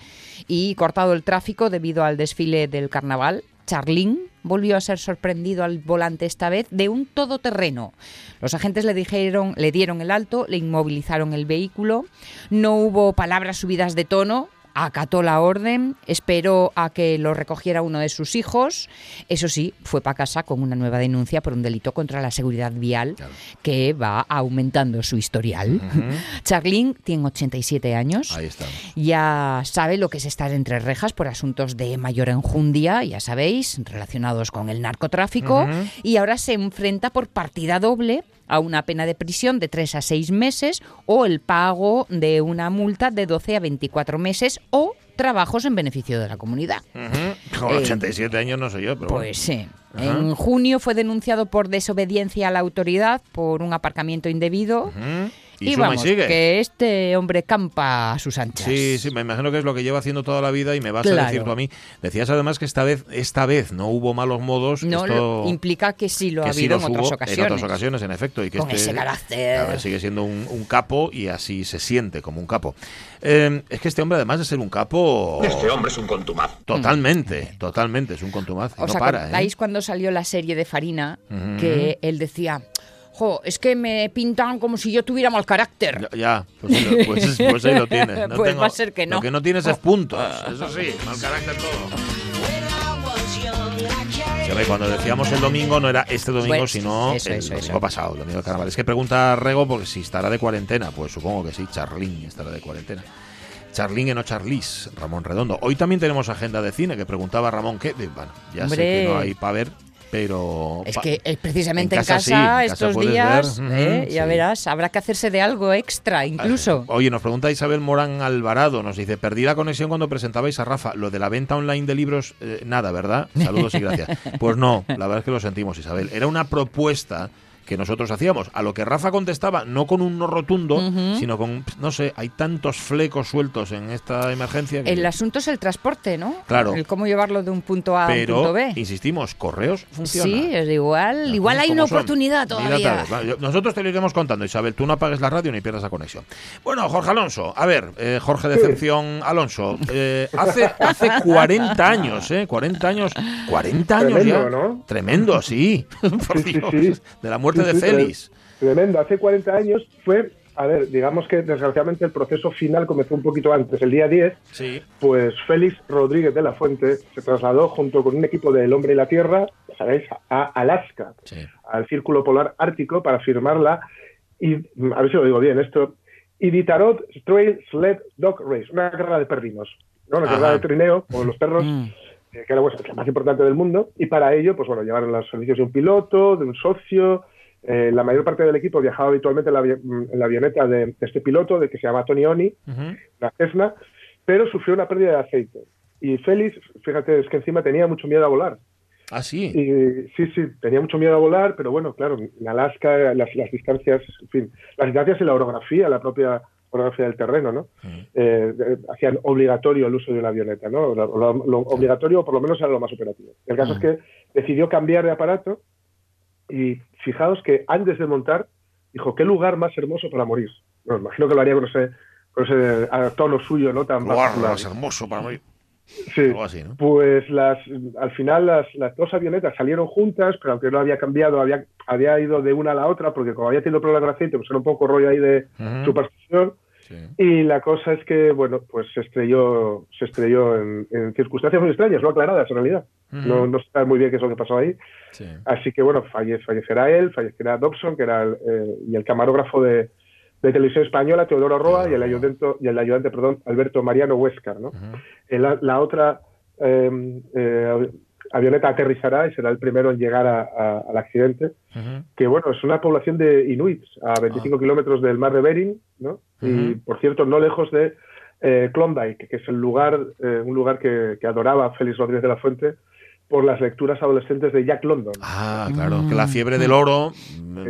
y cortado el tráfico debido al desfile del carnaval. Charlín volvió a ser sorprendido al volante esta vez de un todoterreno. Los agentes le dijeron, le dieron el alto, le inmovilizaron el vehículo. No hubo palabras subidas de tono. Acató la orden, esperó a que lo recogiera uno de sus hijos. Eso sí, fue para casa con una nueva denuncia por un delito contra la seguridad vial que va aumentando su historial. *laughs* Charlín tiene 87 años. Ahí está. Ya sabe lo que es estar entre rejas por asuntos de mayor enjundia, ya sabéis, relacionados con el narcotráfico, y ahora se enfrenta por partida doble a una pena de prisión de 3 a 6 meses o el pago de una multa de 12 a 24 meses o trabajos en beneficio de la comunidad. Ujú. Con Eh, 87 años no sé yo, pero bueno. Pues sí. Ajá. En junio fue denunciado por desobediencia a la autoridad por un aparcamiento indebido. Ujú. Y, Y, suma vamos, y sigue. que este hombre campa a sus anchas. Sí, sí, me imagino que es lo que lleva haciendo toda la vida y me vas a Claro. decir tú a mí. Decías además que esta vez, esta vez no hubo malos modos. No, esto, lo- implica que sí lo ha que sí habido los en otras hubo ocasiones. En otras ocasiones, en efecto. Y que Con este, ese carácter. a ver, sigue siendo un, un capo y así se siente como un capo. Eh, es que este hombre, además de ser un capo. Este hombre es un contumaz. Totalmente, totalmente, es un contumaz. ¿Os no para, acordáis ¿eh? cuando salió la serie de Farina? Ujú. Que él decía, jo, es que me pintan como si yo tuviera mal carácter. Ya, ya, pues, ahí lo- pues, pues ahí lo tienes. No *laughs* Pues tengo- va a ser que no. Lo que no tienes es puntos. Eso sí, mal carácter todo. Sí, cuando decíamos el domingo no era este domingo, Pues, sino eso, el eso, domingo eso. pasado, el domingo del carnaval. Es que pregunta Rego porque si estará de cuarentena. Pues supongo que sí, Charlín estará de cuarentena. Charlín no Charlis, Ramón Redondo. Hoy también tenemos agenda de cine que preguntaba Ramón que, bueno, ya sé que no hay para ver, pero... Es que eh, precisamente en en casa sí, estos días, ver, eh, ya verás, habrá que hacerse de algo extra incluso. Oye, nos pregunta Isabel Morán Alvarado, nos dice, perdí la conexión cuando presentabais a Rafa. Lo de la venta online de libros, eh, nada, ¿verdad? Saludos y gracias. *laughs* Pues no, la verdad es que lo sentimos, Isabel. Era una propuesta que nosotros hacíamos, a lo que Rafa contestaba, no con un no rotundo, sino con, no sé, hay tantos flecos sueltos en esta emergencia. que- El asunto es el transporte, ¿no? Claro. El cómo llevarlo de un punto A a un punto pero, B. insistimos, correos funciona. Sí, es igual. Las igual hay una son. oportunidad todavía. Nosotros te lo iremos contando, Isabel. Tú no apagues la radio ni pierdas la conexión. Bueno, Jorge Alonso. A ver, eh, Jorge Decepción Alonso. eh, hace, hace 40 años, ¿eh? 40 años. 40 años Tremendo, ya. ¿no? Tremendo, sí. *laughs* Por Sí, sí, Dios. sí. De la muerte muerte Sí, de sí, Félix. Tremendo. Hace 40 años fue, a ver, digamos que desgraciadamente el proceso final comenzó un poquito antes. El día 10, Sí. pues Félix Rodríguez de la Fuente se trasladó junto con un equipo del Hombre y la Tierra, ya sabéis, a Alaska, Sí. al Círculo Polar Ártico para firmarla y, a ver si lo digo bien, esto, Iditarod Trail Sled Dog Race, una carrera de perrinos, ¿no? una Ajá. carrera de trineo, como los perros, Mm. eh, que era pues, la más importante del mundo, y para ello, pues bueno, llevaron los servicios de un piloto, de un socio, eh, la mayor parte del equipo viajaba habitualmente en la, en la avioneta de, de este piloto, de que se llama Tony Oni, Ujú. la Cessna, pero sufrió una pérdida de aceite. Y Félix, fíjate, es que encima tenía mucho miedo a volar. Ah, sí. Y, sí, sí, tenía mucho miedo a volar, pero bueno, claro, en Alaska las, las distancias, en fin, las distancias y la orografía, la propia orografía del terreno, ¿no? Eh, eh, hacían obligatorio el uso de una avioneta, ¿no? Lo, lo- lo obligatorio, por lo menos, era lo más operativo. El caso es que decidió cambiar de aparato y fijaos que antes de montar dijo, ¿qué lugar más hermoso para morir? No, imagino que lo haría con ese, con ese tono suyo, ¿no? Tan particular. es hermoso para morir. Sí. Algo así, ¿no? Pues las, al final las, las dos avionetas salieron juntas, pero aunque no había cambiado, había, había ido de una a la otra, porque como había tenido problemas con aceite, pues era un poco rollo ahí de Ujú. superstición. Sí. Y la cosa es que, bueno, pues se estrelló, se estrelló en, en circunstancias muy extrañas, no aclaradas en realidad. No, no se sabe muy bien qué es lo que pasó ahí. Sí. Así que, bueno, falle- fallecerá él, fallecerá Dobson, que era el, eh, y el camarógrafo de, de televisión española, Teodoro Roa, y el ayudante, y el ayudante perdón, Alberto Mariano Huescar. ¿no? Eh, La, la otra eh, eh, avioneta aterrizará y será el primero en llegar a- a- al accidente, que bueno, es una población de inuits a 25 kilómetros del mar de Bering, ¿no? Y Ah. Por cierto, no lejos de eh, Klondike, que es el lugar, eh, un lugar que, que adoraba Félix Rodríguez de la Fuente por las lecturas adolescentes de Jack London. Ah, claro, que la fiebre del oro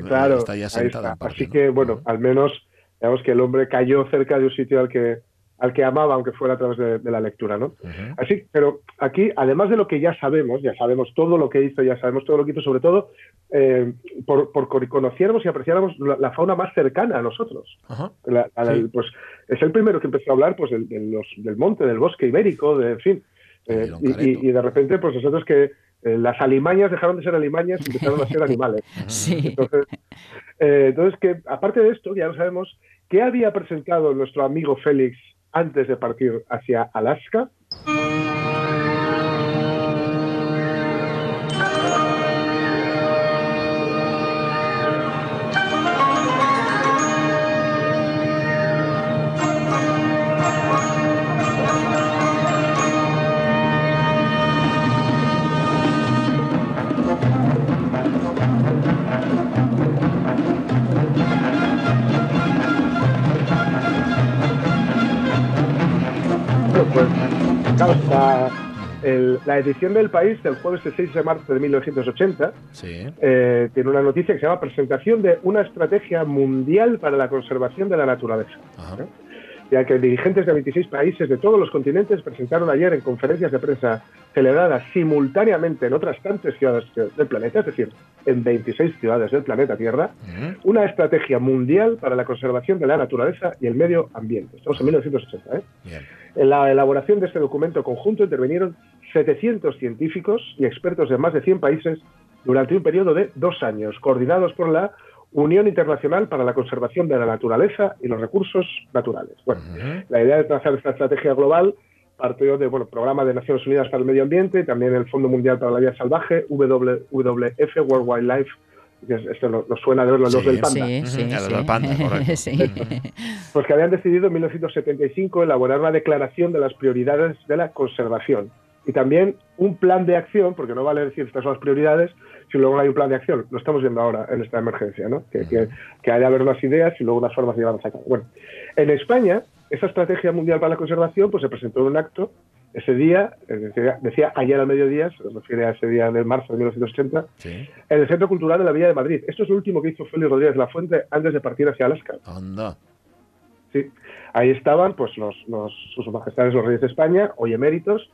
claro, está ya sentada. está. en parte, Así ¿no? que, bueno, al menos, digamos que el hombre cayó cerca de un sitio al que, al que amaba, aunque fuera a través de, de la lectura, ¿no? Así, pero aquí, además de lo que ya sabemos, ya sabemos todo lo que hizo, ya sabemos todo lo que hizo, sobre todo eh, por, por conociéramos y apreciáramos la, la fauna más cercana a nosotros. Ajá. La- a la- Sí. Pues es el primero que empezó a hablar pues del, de los- del monte, del bosque ibérico, de, en fin. Eh, y, Careto. y- y de repente, pues nosotros que eh, las alimañas dejaron de ser alimañas y empezaron a ser *laughs* animales. Sí. Entonces, eh, entonces, que aparte de esto, ya lo sabemos, ¿qué había presentado nuestro amigo Félix antes de partir hacia Alaska? El- la edición del país del jueves 6 de marzo de 1980 Sí. eh, tiene una noticia que se llama Presentación de una estrategia mundial para la conservación de la naturaleza. ¿eh? Ya que dirigentes de 26 países de todos los continentes presentaron ayer en conferencias de prensa celebradas simultáneamente en otras tantas ciudades del planeta, es decir, en 26 ciudades del planeta Tierra, Ujú. una estrategia mundial para la conservación de la naturaleza y el medio ambiente. Estamos en 1980. ¿eh? Bien. En la elaboración de este documento conjunto intervinieron 700 científicos y expertos de más de 100 países durante un periodo de dos años, coordinados por la Unión Internacional para la Conservación de la Naturaleza y los Recursos Naturales. Bueno, la idea de trazar esta estrategia global partió del bueno, Programa de Naciones Unidas para el Medio Ambiente, también el Fondo Mundial para la Vida Salvaje, WWF, World Wildlife, que es- esto nos, nos suena de verlo, los Sí. del panda. Sí, sí, del panda, *laughs* pues que habían decidido en 1975 elaborar una declaración de las prioridades de la conservación y también un plan de acción, porque no vale decir estas son las prioridades si luego no hay un plan de acción. Lo estamos viendo ahora en esta emergencia, ¿no? Que, que, que hay de haber unas ideas y luego unas formas de llevarlas a cabo. Bueno, en España, esa estrategia mundial para la conservación pues se presentó en un acto ese día, decía, decía ayer al mediodía, se refiere a ese día de marzo de 1980, Sí. en el Centro Cultural de la Villa de Madrid. Esto es lo último que hizo Félix Rodríguez la Fuente antes de partir hacia Alaska. Anda. Sí. Ahí estaban pues los, los- sus majestades los reyes de España, hoy eméritos,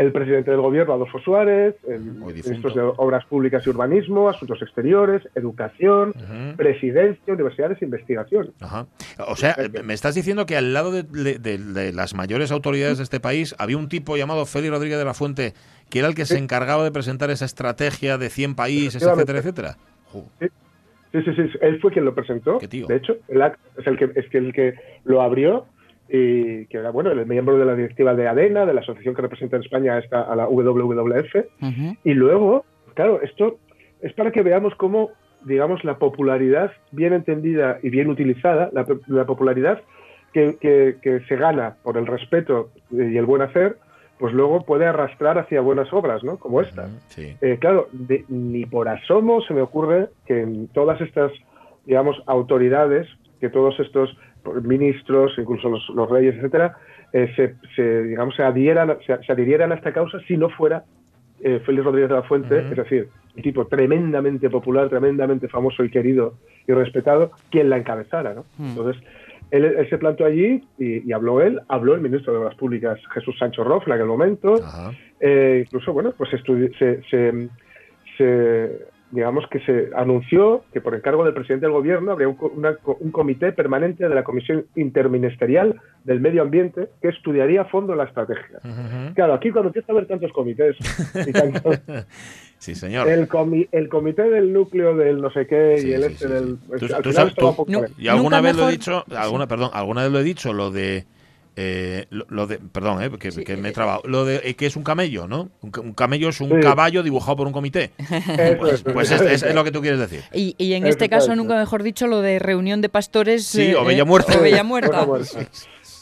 el presidente del gobierno, Adolfo Suárez, el difunto. de Obras Públicas y Urbanismo, Asuntos Exteriores, Educación. Presidencia, Universidades e Investigación. Ajá. O sea, me estás diciendo que al lado de, de- de- de las mayores autoridades de este país había un tipo llamado Félix Rodríguez de la Fuente que era el que se encargaba de presentar esa estrategia de 100 países, etcétera, etcétera. Sí, sí, sí. Él fue quien lo presentó. De hecho, el act es el que es que el que lo abrió y que era bueno el miembro de la directiva de ADENA, de la asociación que representa en España a, esta, a la WWF. Y luego, claro, esto es para que veamos cómo, digamos, la popularidad bien entendida y bien utilizada, la, po- la popularidad que, que- que se gana por el respeto y el buen hacer, pues luego puede arrastrar hacia buenas obras, ¿no? Como esta. Sí. Eh, claro, de- ni por asomo se me ocurre que en todas estas, digamos, autoridades, que todos estos ministros, incluso los, los reyes, etcétera, eh, se, se, digamos, se adhieran, se, se adhirieran a esta causa si no fuera eh, Félix Rodríguez de la Fuente, es decir, un tipo tremendamente popular, tremendamente famoso y querido y respetado, quien la encabezara, ¿no? Entonces, él, él se plantó allí y, y habló él, habló el ministro de Obras Públicas, Jesús Sánchez Roff, en aquel momento, eh, incluso, bueno, pues se, se- se- digamos que se anunció que por encargo del presidente del gobierno habría un, co- una co- un comité permanente de la Comisión Interministerial del Medio Ambiente que estudiaría a fondo la estrategia. Claro, aquí cuando empieza a haber tantos comités, *laughs* y tanto- Sí, señor. el, comi- el comité del núcleo del no sé qué Sí, y el sí, este sí, del... sí. pues, Tú- tú final sabes- tú-. Y alguna vez lo he dicho, alguna, perdón, alguna vez lo he dicho, lo de eh, lo, lo de, perdón, eh, que, Sí, que me he eh, trabado. Lo de eh, que es un camello, ¿no? Un, ca- un camello es un Sí. caballo dibujado por un comité. *laughs* Pues, es, pues es, es- es lo que tú quieres decir. Y, y en este caso, nunca mejor dicho, lo de reunión de pastores. Sí, eh, ovella eh, muerta. muerta. Ovella muerta.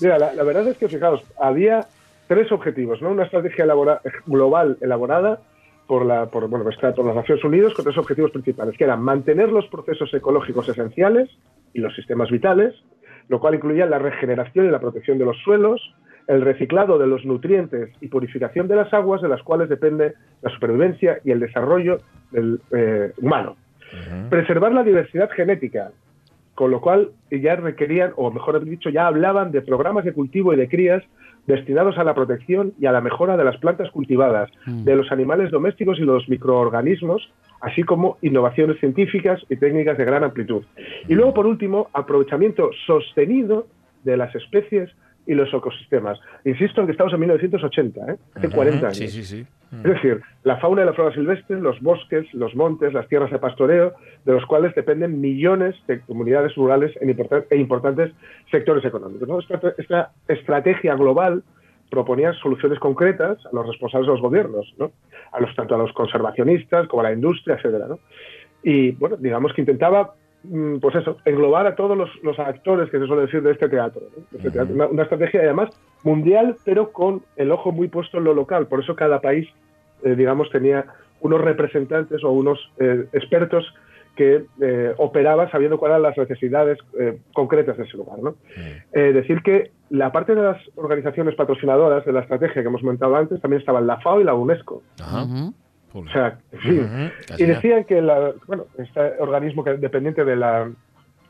Mira, la, la verdad es que, fijaos, había tres objetivos, ¿no? Una estrategia elabora- global elaborada por, la, por, bueno, está por las Naciones Unidas con tres objetivos principales, que eran mantener los procesos ecológicos esenciales y los sistemas vitales, lo cual incluía la regeneración y la protección de los suelos, el reciclado de los nutrientes y purificación de las aguas de las cuales depende la supervivencia y el desarrollo del eh, humano. Preservar la diversidad genética, con lo cual ya requerían, o mejor dicho, ya hablaban de programas de cultivo y de crías destinados a la protección y a la mejora de las plantas cultivadas, Mm. de los animales domésticos y los microorganismos, así como innovaciones científicas y técnicas de gran amplitud. Y luego, por último, aprovechamiento sostenido de las especies y los ecosistemas. Insisto en que estamos en 1980, ¿eh? hace Ujú. 40 años. Sí, sí, sí. Es decir, la fauna y la flora silvestre, los bosques, los montes, las tierras de pastoreo, de los cuales dependen millones de comunidades rurales en importan- e importantes sectores económicos. ¿no? Esta, esta estrategia global proponía soluciones concretas a los responsables de los gobiernos, ¿no? a los, tanto a los conservacionistas como a la industria, etcétera, ¿no? Y bueno, digamos que intentaba, mm, pues eso, englobar a todos los, los actores que se suele decir de este teatro. ¿no? De este teatro. Una, una estrategia además mundial, pero con el ojo muy puesto en lo local. Por eso cada país, eh, digamos, tenía unos representantes o unos eh, expertos que eh, operaban sabiendo cuáles eran las necesidades eh, concretas de ese lugar. ¿no? Eh, decir que la parte de las organizaciones patrocinadoras de la estrategia que hemos comentado antes también estaban la FAO y la UNESCO. Ajá. O sea. Casi Y decían que la, bueno, este organismo que dependiente de, la,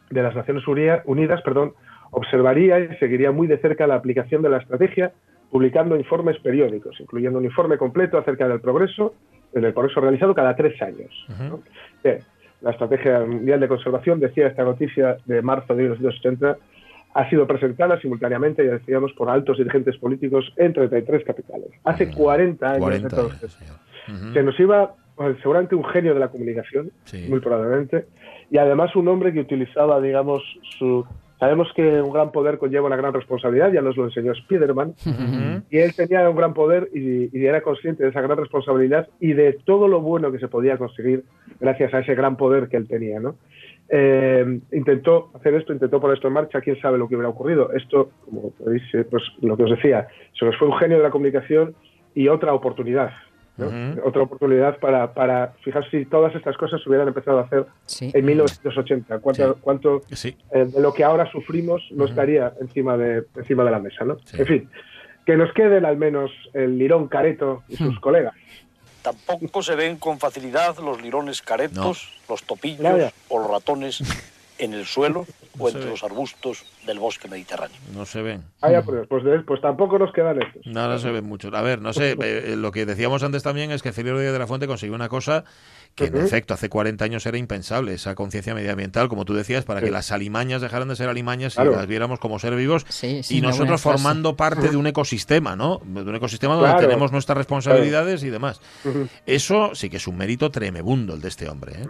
de las Naciones Unidas perdón, observaría y seguiría muy de cerca la aplicación de la estrategia, publicando informes periódicos, incluyendo un informe completo acerca del progreso, del progreso realizado cada tres años. ¿no? Bien, la Estrategia Mundial de Conservación, decía esta noticia de marzo de 1980, ha sido presentada simultáneamente, ya decíamos, por altos dirigentes políticos en 33 capitales. Hace 40 años. 40 entonces. años. Se nos iba pues, seguramente un genio de la comunicación, Sí. muy probablemente, y además un hombre que utilizaba, digamos, su... Sabemos que un gran poder conlleva una gran responsabilidad, ya nos lo enseñó Spiderman, Ujú. y él tenía un gran poder y, y era consciente de esa gran responsabilidad y de todo lo bueno que se podía conseguir gracias a ese gran poder que él tenía, ¿no? Eh, intentó hacer esto, intentó poner esto en marcha, quién sabe lo que hubiera ocurrido. Esto, como podéis, eh, pues lo que os decía, se nos fue un genio de la comunicación y otra oportunidad. Otra oportunidad para, para fijar si todas estas cosas se hubieran empezado a hacer Sí. en 1980. ¿Cuánto, Sí. cuánto Sí. eh, de lo que ahora sufrimos no estaría encima de, encima de la mesa, ¿no? Sí. En fin, que nos queden al menos el Lirón Careto y sus colegas. Tampoco se ven con facilidad los lirones caretos, los topillos o los ratones *laughs* en el suelo o entre ve. los arbustos del bosque mediterráneo. No se ven. Vaya, pues, pues, pues tampoco nos quedan estos. No, no se ven muchos. A ver, no sé, *laughs* eh, lo que decíamos antes también es que Felipe Rodríguez de la Fuente consiguió una cosa que en efecto hace 40 años era impensable, esa conciencia medioambiental, como tú decías, para que las alimañas dejaran de ser alimañas Claro. y las viéramos como seres vivos Sí, sí, y nosotros formando parte de un ecosistema, ¿no? De un ecosistema donde tenemos nuestras responsabilidades y demás. Eso sí que es un mérito tremebundo el de este hombre. ¿eh?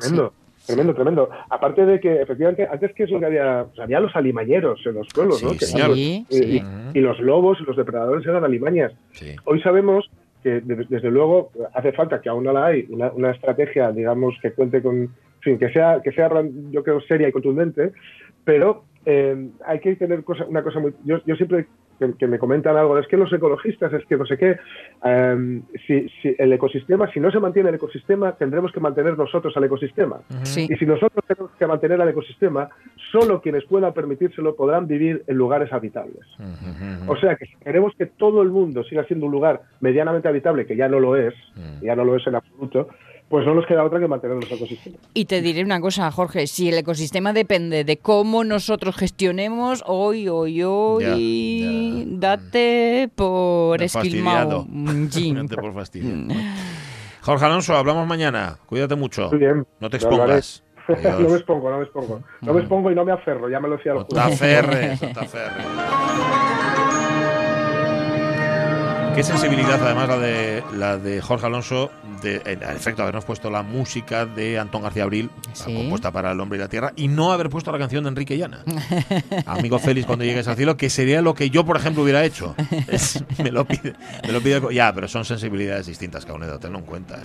Tremendo. Tremendo. Aparte de que, efectivamente, antes que es lo que había, pues había los alimañeros en los pueblos, ¿no? Sí, Que señor. eran los- Sí, y, sí. y- y los lobos y los depredadores eran alimañas. Sí. Hoy sabemos que, de- desde luego, hace falta que aún no la hay, una, una estrategia, digamos, que cuente con, en fin, que sea, que sea, yo creo, seria y contundente, pero eh, hay que tener cosa- una cosa muy... Yo, yo siempre que, que me comentan algo, es que los ecologistas, es que no sé qué, eh, si, si el ecosistema, si no se mantiene el ecosistema, tendremos que mantener nosotros al ecosistema. Sí. Y si nosotros tenemos que mantener al ecosistema, solo quienes puedan permitírselo podrán vivir en lugares habitables. O sea que si queremos que todo el mundo siga siendo un lugar medianamente habitable, que ya no lo es, ya no lo es en absoluto, pues no nos queda otra que mantener los ecosistemas. Y te diré una cosa, Jorge, si el ecosistema depende de cómo nosotros gestionemos, hoy, hoy, hoy, date por esquilmado. fastidiado. Mm, Jim. Date por. Jorge Alonso, hablamos mañana. Cuídate mucho. Muy bien. No te expongas. *laughs* no me expongo, no me expongo. No me expongo y no me aferro, ya me lo decía el No te aferres, no te aferres. Qué sensibilidad, además, la de, la de Jorge Alonso, de, en efecto, habernos puesto la música de Antón García Abril, Sí. compuesta para El Hombre y la Tierra, y no haber puesto la canción de Enrique Llana. *laughs* Amigo Félix, cuando llegues al cielo, que sería lo que yo, por ejemplo, hubiera hecho. *laughs* Es- me lo pide. Me lo pide ya, pero son sensibilidades distintas, Caunedo, tenlo en cuenta. ¿eh?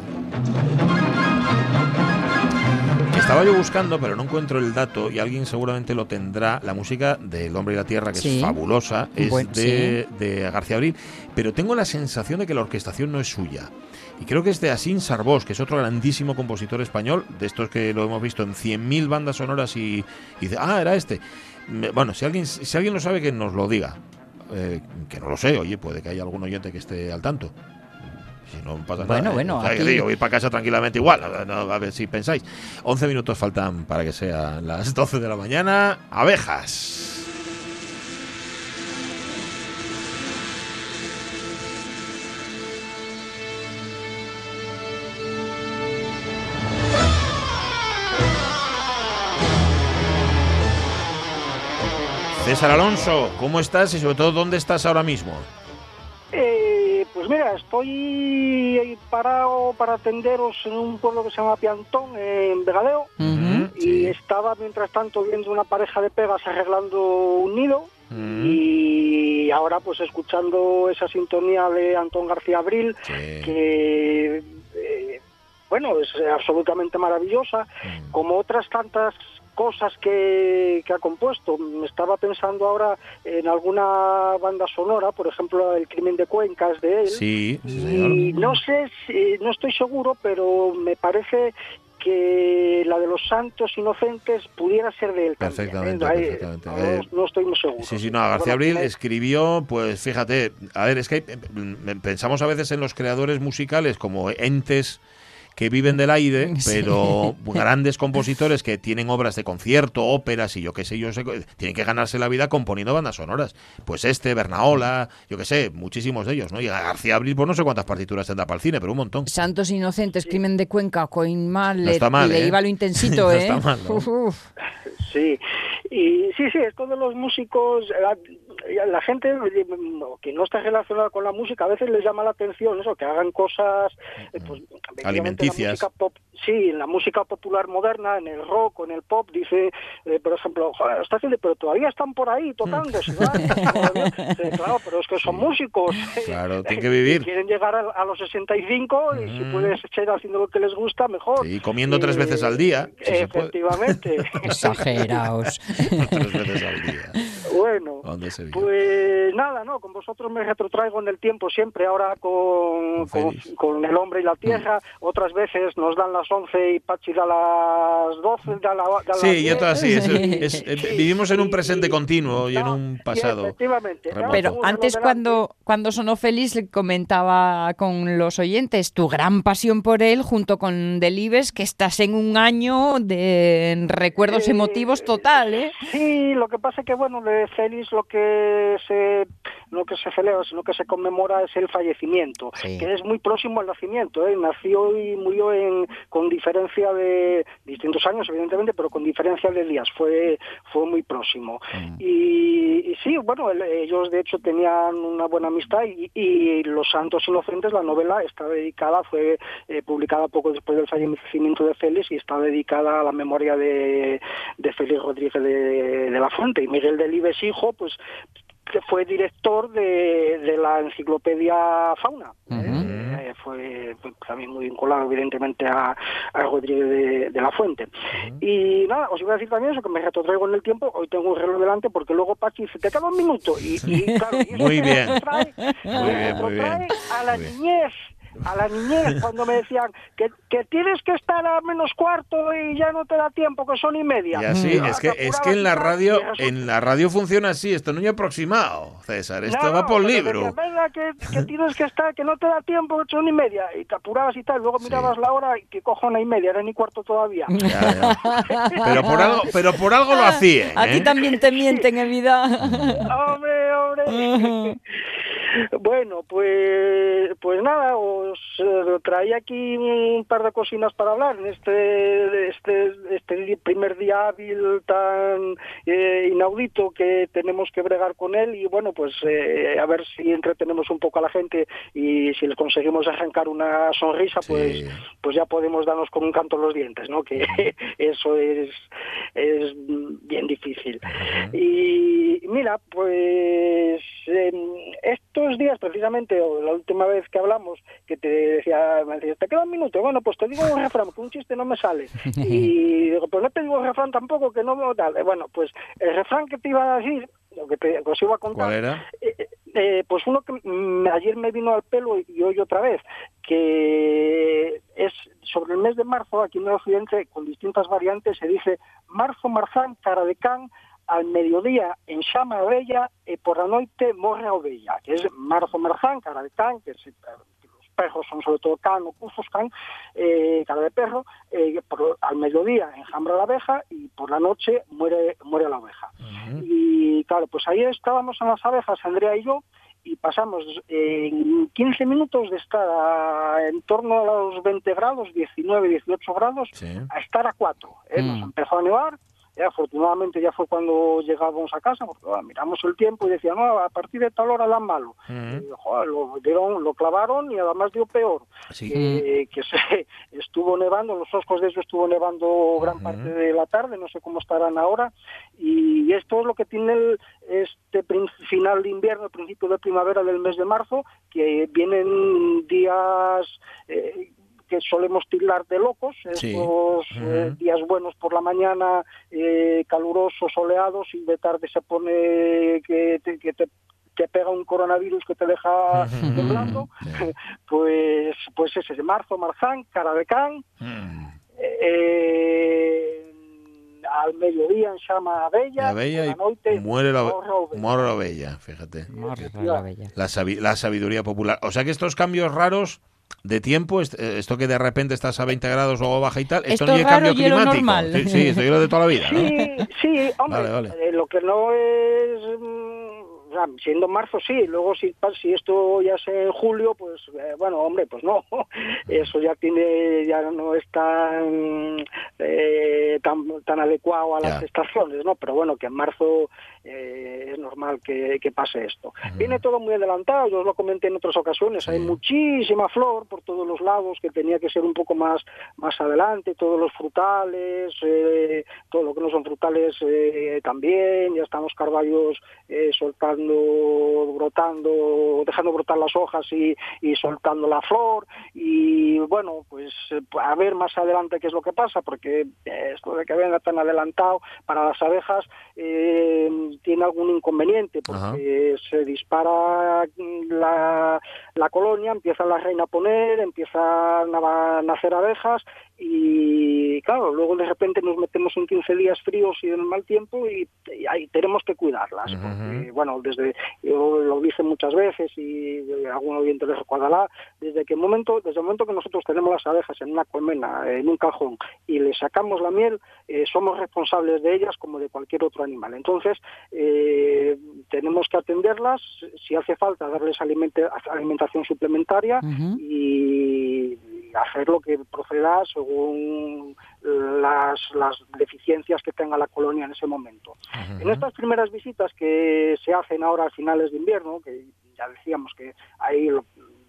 Estaba yo buscando, pero no encuentro el dato y alguien seguramente lo tendrá. La música del Hombre y la Tierra, que Sí. es fabulosa, es Bueno, de, de García Abril, pero tengo la sensación de que la orquestación no es suya. Y creo que es de Asín Sarbós, que es otro grandísimo compositor español, de estos que lo hemos visto en 100.000 bandas sonoras y, y dice, ah, era este. Bueno, si alguien, si alguien lo sabe, que nos lo diga. Eh, que no lo sé, oye, puede que haya algún oyente que esté al tanto. Si no pasa Bueno, nada. ¿eh? bueno, O sea, que aquí- ir para casa tranquilamente igual, no, a ver si pensáis. 11 minutos faltan para que sean las 12 de la mañana. Abejas. César Alonso, ¿cómo estás y sobre todo dónde estás ahora mismo? Eh, pues mira, estoy parado para atenderos en un pueblo que se llama Piantón, en Vegadeo, Ujú. y estaba mientras tanto viendo una pareja de pegas arreglando un nido, y ahora pues escuchando esa sintonía de Antón García Abril, Sí. que eh, bueno, es absolutamente maravillosa, como otras tantas cosas que, que ha compuesto. Me estaba pensando ahora en alguna banda sonora, por ejemplo, El crimen de Cuenca es de él. Sí, señor. y no sé, si, no estoy seguro, pero me parece que la de los santos inocentes pudiera ser de él. también, Perfectamente, ¿eh? Ahí, perfectamente. No, Eh, no estoy muy seguro. Sí, sí, no, García Abril escribió, pues fíjate, a ver, es que eh, mm, pensamos a veces en los creadores musicales como entes que viven del aire, *laughs* Sí. pero grandes compositores que tienen obras de concierto, óperas y yo qué sé, yo sé, tienen que ganarse la vida componiendo bandas sonoras. Pues este, Bernaola, yo qué sé, muchísimos de ellos, ¿no? Y García Abril, pues no sé cuántas partituras tendrá para el cine, pero un montón. Santos Inocentes, Crimen de Cuenca, coin mal, No está mal, le ¿eh? iba lo intensito, *laughs* No ¿eh? está mal, ¿no? Uf, uf. Sí, y sí, sí, esto de los músicos, la, la gente eh, no, que no está relacionada con la música, a veces les llama la atención eso, que hagan cosas, eh, pues, efectivamente, Alimenticias. La pop, sí, en la música popular moderna, en el rock o en el pop, dice, eh, por ejemplo, "Joder, está haciendo, pero todavía están por ahí tocando, *laughs* ¿sí, va? Todavía". Eh, claro, pero es que son músicos. Claro, *laughs* tienen que vivir. Y quieren llegar a, a los 65 y si Mm. puedes seguir haciendo lo que les gusta, mejor. Sí, comiendo tres veces al día, si. Efectivamente. *laughs* Exageraos. Tres veces al día. Bueno, ¿Dónde se pues nada, ¿no? Con vosotros me retrotraigo en el tiempo siempre, ahora con, Con el hombre y la tierra, otras veces nos dan las 11 y Pachi da las 12, da, la, da las Sí, y 10. otras sí. es- Sí. es- *laughs* vivimos en un presente continuo y en un pasado. efectivamente. remoto. Pero antes cuando, cuando sonó le comentaba con los oyentes tu gran pasión por él junto con Delibes que estás en un año de recuerdos Eh, emotivos total, ¿eh? Sí, lo que pasa es que, bueno, Félix lo que se no que se celebra, sino que se conmemora es el fallecimiento, Sí. que es muy próximo al nacimiento. ¿eh? Nació y murió en, con diferencia de distintos años, evidentemente, pero con diferencia de días. Fue, fue muy próximo. Y, y sí, bueno, el- ellos de hecho tenían una buena amistad y, y Los Santos Inocentes, la novela, está dedicada, fue eh, publicada poco después del fallecimiento de Félix y está dedicada a la memoria de, de Félix Rodríguez de, de la Fuente. Y Miguel Delibes, hijo, pues que fue director de, de la enciclopedia Fauna. Eh, fue, fue también muy vinculado, evidentemente, a, a Rodríguez de, de la Fuente. Y nada, os iba a decir también eso, que me retrotraigo en el tiempo. Hoy tengo un reloj delante porque luego Pachi dice, te queda un minuto. Y, y *laughs* claro, y eso Muy bien. retrotrae- Muy bien, muy bien. retrotrae a la Muy bien. niñez. A la niñez, *laughs* cuando me decían que, que tienes que estar a menos cuarto y ya no te da tiempo, que son y media. Y así, es que, es que en la radio, en la radio funciona así, esto no es aproximado, César, esto no, va por libro. Venga, que, que *laughs* tienes que estar, que no te da tiempo, que son y media, y te apurabas y tal, luego mirabas la hora y que cojona y media, era ni cuarto todavía. Ya, ya. *laughs* Pero por algo, pero por algo lo hacían. ¿eh? también te mienten, en vida. hombre, hombre. bueno, pues, pues nada, os eh, traía aquí un par de cocinas para hablar en este, este, este primer día hábil tan eh, inaudito que tenemos que bregar con él y bueno, pues eh, a ver si entretenemos un poco a la gente y si les conseguimos arrancar una sonrisa, pues, Sí. pues ya podemos darnos con un canto en los dientes, ¿no? Que *laughs* eso es, es bien difícil. Y mira, pues em, estos días precisamente, o la última vez que hablamos, que te decía, me decías, te queda un minuto, bueno, pues te digo un refrán, que un chiste no me sale. *laughs* Y digo, pues no te digo el refrán tampoco, que no tal. Eh, Bueno, pues el refrán que te iba a decir, lo que, te, que os iba a contar, ¿Cuál era? eh, eh, pues uno que ayer me vino al pelo y hoy otra vez, que es sobre el mes de marzo, aquí en el occidente, con distintas variantes, se dice marzo marzán, cara de can, al mediodía en Xama a Bella e por la noite morre a ovella, que es marzo marzán, cara de can, que eh, los perros son sobre todo can o cuzos can, eh, cara de perro, eh, por- al mediodía enjambra la abeja y por la noche muere, muere la oveja. Y claro, pues ahí estábamos en las abejas, Andrea y yo, y pasamos eh, en 15 minutos de estar a- en torno a los 20 grados, 19, 18 grados, Sí. a estar a 4. ¿eh? Nos Mm. empezó a nevar, y afortunadamente ya fue cuando llegábamos a casa, porque bueno, miramos el tiempo y decía, no, a partir de tal hora dan malo. Y, joder, lo, dieron, lo clavaron y además dio peor. Sí. Que, que se *laughs* estuvo nevando, los oscos de eso estuvo nevando gran parte de la tarde, no sé cómo estarán ahora. Y esto es lo que tiene el- este final de invierno, principio de primavera del mes de marzo, que vienen días... eh, que solemos tildar de locos, Sí. estos eh, días buenos por la mañana, eh, calurosos, soleados, y de tarde se pone que te, que te te pega un coronavirus que te deja temblando, *laughs* *laughs* pues pues ese de marzo, marzán, cara de can, eh, al mediodía en Xama a Bella, La bella la y muere la, ovella. muere la bella, fíjate. Morre la bella. La, sabi- la sabiduría popular. O sea que estos cambios raros de tiempo, eh, esto que de repente estás a 20 grados, luego baja y tal, esto, Esto no es cambio climático. normal. Sí, sí, esto es lo de toda la vida. ¿no? Sí, sí, *laughs* hombre, Vale, vale. eh, lo que no es, mm, o sea, siendo marzo sí, luego si, esto ya es en julio, pues eh, bueno, hombre, pues no, *laughs* eso ya tiene, ya no es tan, eh, tan, tan adecuado a las estaciones, ¿no? Pero bueno, que en marzo eh, es normal que, que pase esto. Viene todo muy adelantado, yo os lo comenté en otras ocasiones, hay muchísima flor por todos los lados que tenía que ser un poco más, más adelante, todos los frutales, todo lo que no son frutales también, ya estamos carballos eh, brotando, dejando brotar las hojas y, y soltando la flor y bueno, pues a ver más adelante qué es lo que pasa, porque eh, esto de que venga tan adelantado para las abejas eh, tiene algún inconveniente, porque se dispara la, la colonia, empieza la reina a poner, empiezan a nacer abejas y claro, luego de repente nos metemos en 15 días fríos y en mal tiempo y, y ahí tenemos que cuidarlas. porque, bueno, el desde yo lo dije muchas veces y algún oyente les recordará, desde que el momento, desde el momento que nosotros tenemos las abejas en una colmena, en un cajón y le sacamos la miel, eh, somos responsables de ellas como de cualquier otro animal. Entonces eh, tenemos que atenderlas, si hace falta darles alimentación suplementaria y hacer lo que proceda según las, las deficiencias que tenga la colonia en ese momento. En estas primeras visitas que se hacen ahora a finales de invierno, que ya decíamos que ahí lo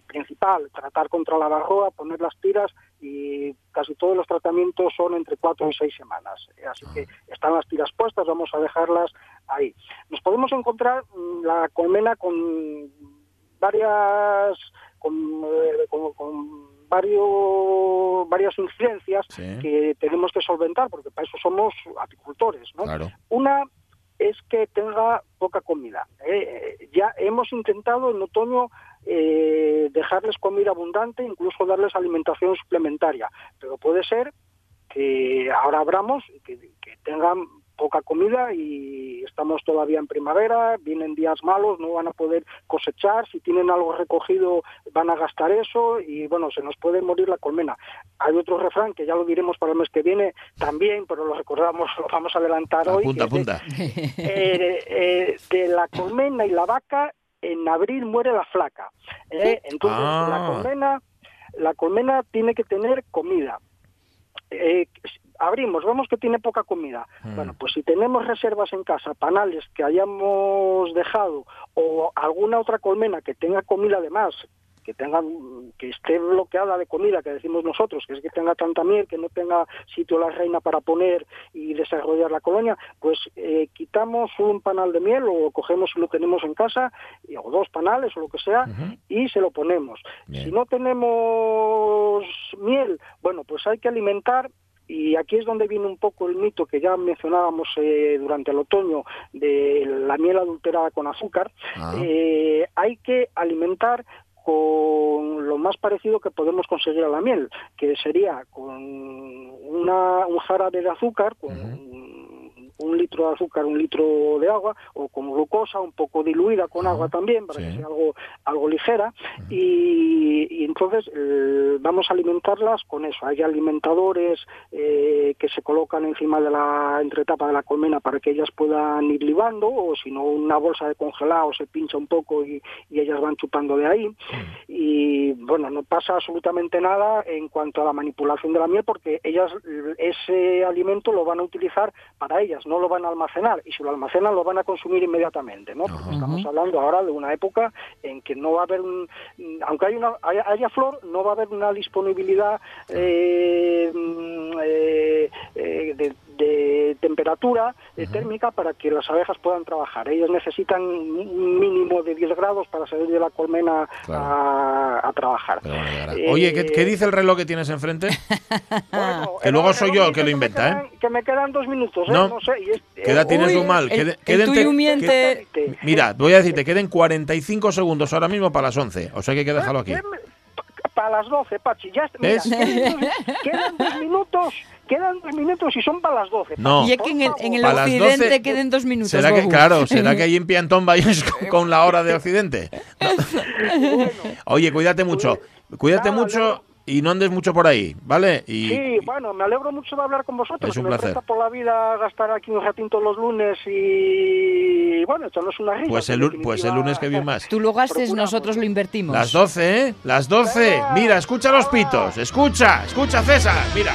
principal, tratar contra la varroa, poner las tiras y casi todos los tratamientos son entre cuatro y seis semanas. Eh, Así que están las tiras puestas, vamos a dejarlas ahí. Nos podemos encontrar mm, la colmena con varias con, eh, con- con varios varias incidencias Sí. que tenemos que solventar porque para eso somos apicultores ¿no? Claro. una es que tenga poca comida ¿eh? Eh, ya hemos intentado en otoño eh, dejarles comida abundante incluso darles alimentación suplementaria pero puede ser que ahora abramos y que, que tengan poca comida y estamos todavía en primavera, vienen días malos, no van a poder cosechar, si tienen algo recogido van a gastar eso y bueno, se nos puede morir la colmena. Hay otro refrán que ya lo diremos para el mes que viene también, pero lo recordamos, lo vamos a adelantar hoy. De- apunta. eh, eh, de la colmena y la vaca en abril muere la flaca. ¿eh? Entonces Ah. la colmena, la colmena tiene que tener comida. Eh, abrimos, vemos que tiene poca comida. Mm. Bueno, pues si tenemos reservas en casa, panales que hayamos dejado o alguna otra colmena que tenga comida además, que tenga que esté bloqueada de comida, que decimos nosotros, que es que tenga tanta miel, que no tenga sitio la reina para poner y desarrollar la colonia, pues eh, quitamos un panal de miel o cogemos lo tenemos en casa, o dos panales o lo que sea, y se lo ponemos. Si no tenemos miel, bueno, pues hay que alimentar y aquí es donde viene un poco el mito que ya mencionábamos eh, durante el otoño de la miel adulterada con azúcar. Ah. Eh, hay que alimentar con lo más parecido que podemos conseguir a la miel, que sería con una, un jarabe de azúcar, con un litro de azúcar, un litro de agua, o con glucosa un poco diluida con agua también, para que sea algo, algo ligera, y, y entonces eh, vamos a alimentarlas con eso. Hay alimentadores eh, que se colocan encima de la entretapa de la colmena para que ellas puedan ir libando, o si no, una bolsa de congelado se pincha un poco y, y ellas van chupando de ahí. Y bueno, no pasa absolutamente nada en cuanto a la manipulación de la miel, porque ellas eh, ese alimento lo van a utilizar para ellas, no lo van a almacenar, y si lo almacenan lo van a consumir inmediatamente, ¿no? Porque estamos hablando ahora de una época en que no va a haber, un, aunque hay una, haya, haya flor, no va a haber una disponibilidad eh, mm, eh, eh, de, de temperatura eh, térmica para que las abejas puedan trabajar. Ellas necesitan un mínimo de 10 grados para salir de la colmena a, a trabajar. Eh, Oye, ¿qué, qué dice el reloj que tienes enfrente? *laughs* que luego soy yo el que lo inventa, ¿eh? que me quedan dos minutos, ¿eh? No. No, sé. y es- ¿Qué edad eh, tienes uy, tú mal? el- Quede- el queden tuyo te- miente. que- Mira, voy a decirte, queden 45 segundos ahora mismo para las 11. O sea que hay que dejarlo aquí. Para las 12, Pachi. Ya, está- mira, ¿Ves? quedan, dos, *laughs* minutos. Quedan dos minutos y son para las 12. No. Y es que en el, en el occidente 12 queden dos minutos. ¿Será que, claro, será que ahí en Piantón *laughs* vayas con, con la hora de Occidente? *laughs* No. Oye, cuídate mucho. Cuídate Nada, mucho y no andes mucho por ahí, ¿vale? Y Sí, bueno, me alegro mucho de hablar con vosotros. Es un me placer. presta por la vida gastar aquí un ratito los lunes y, bueno, echarnos una risa. pues el, pues el lunes que viene más. Tú lo gastes, nosotros lo invertimos. Las 12, ¿eh? Las 12. Mira, escucha los pitos. Escucha, escucha, César. Mira.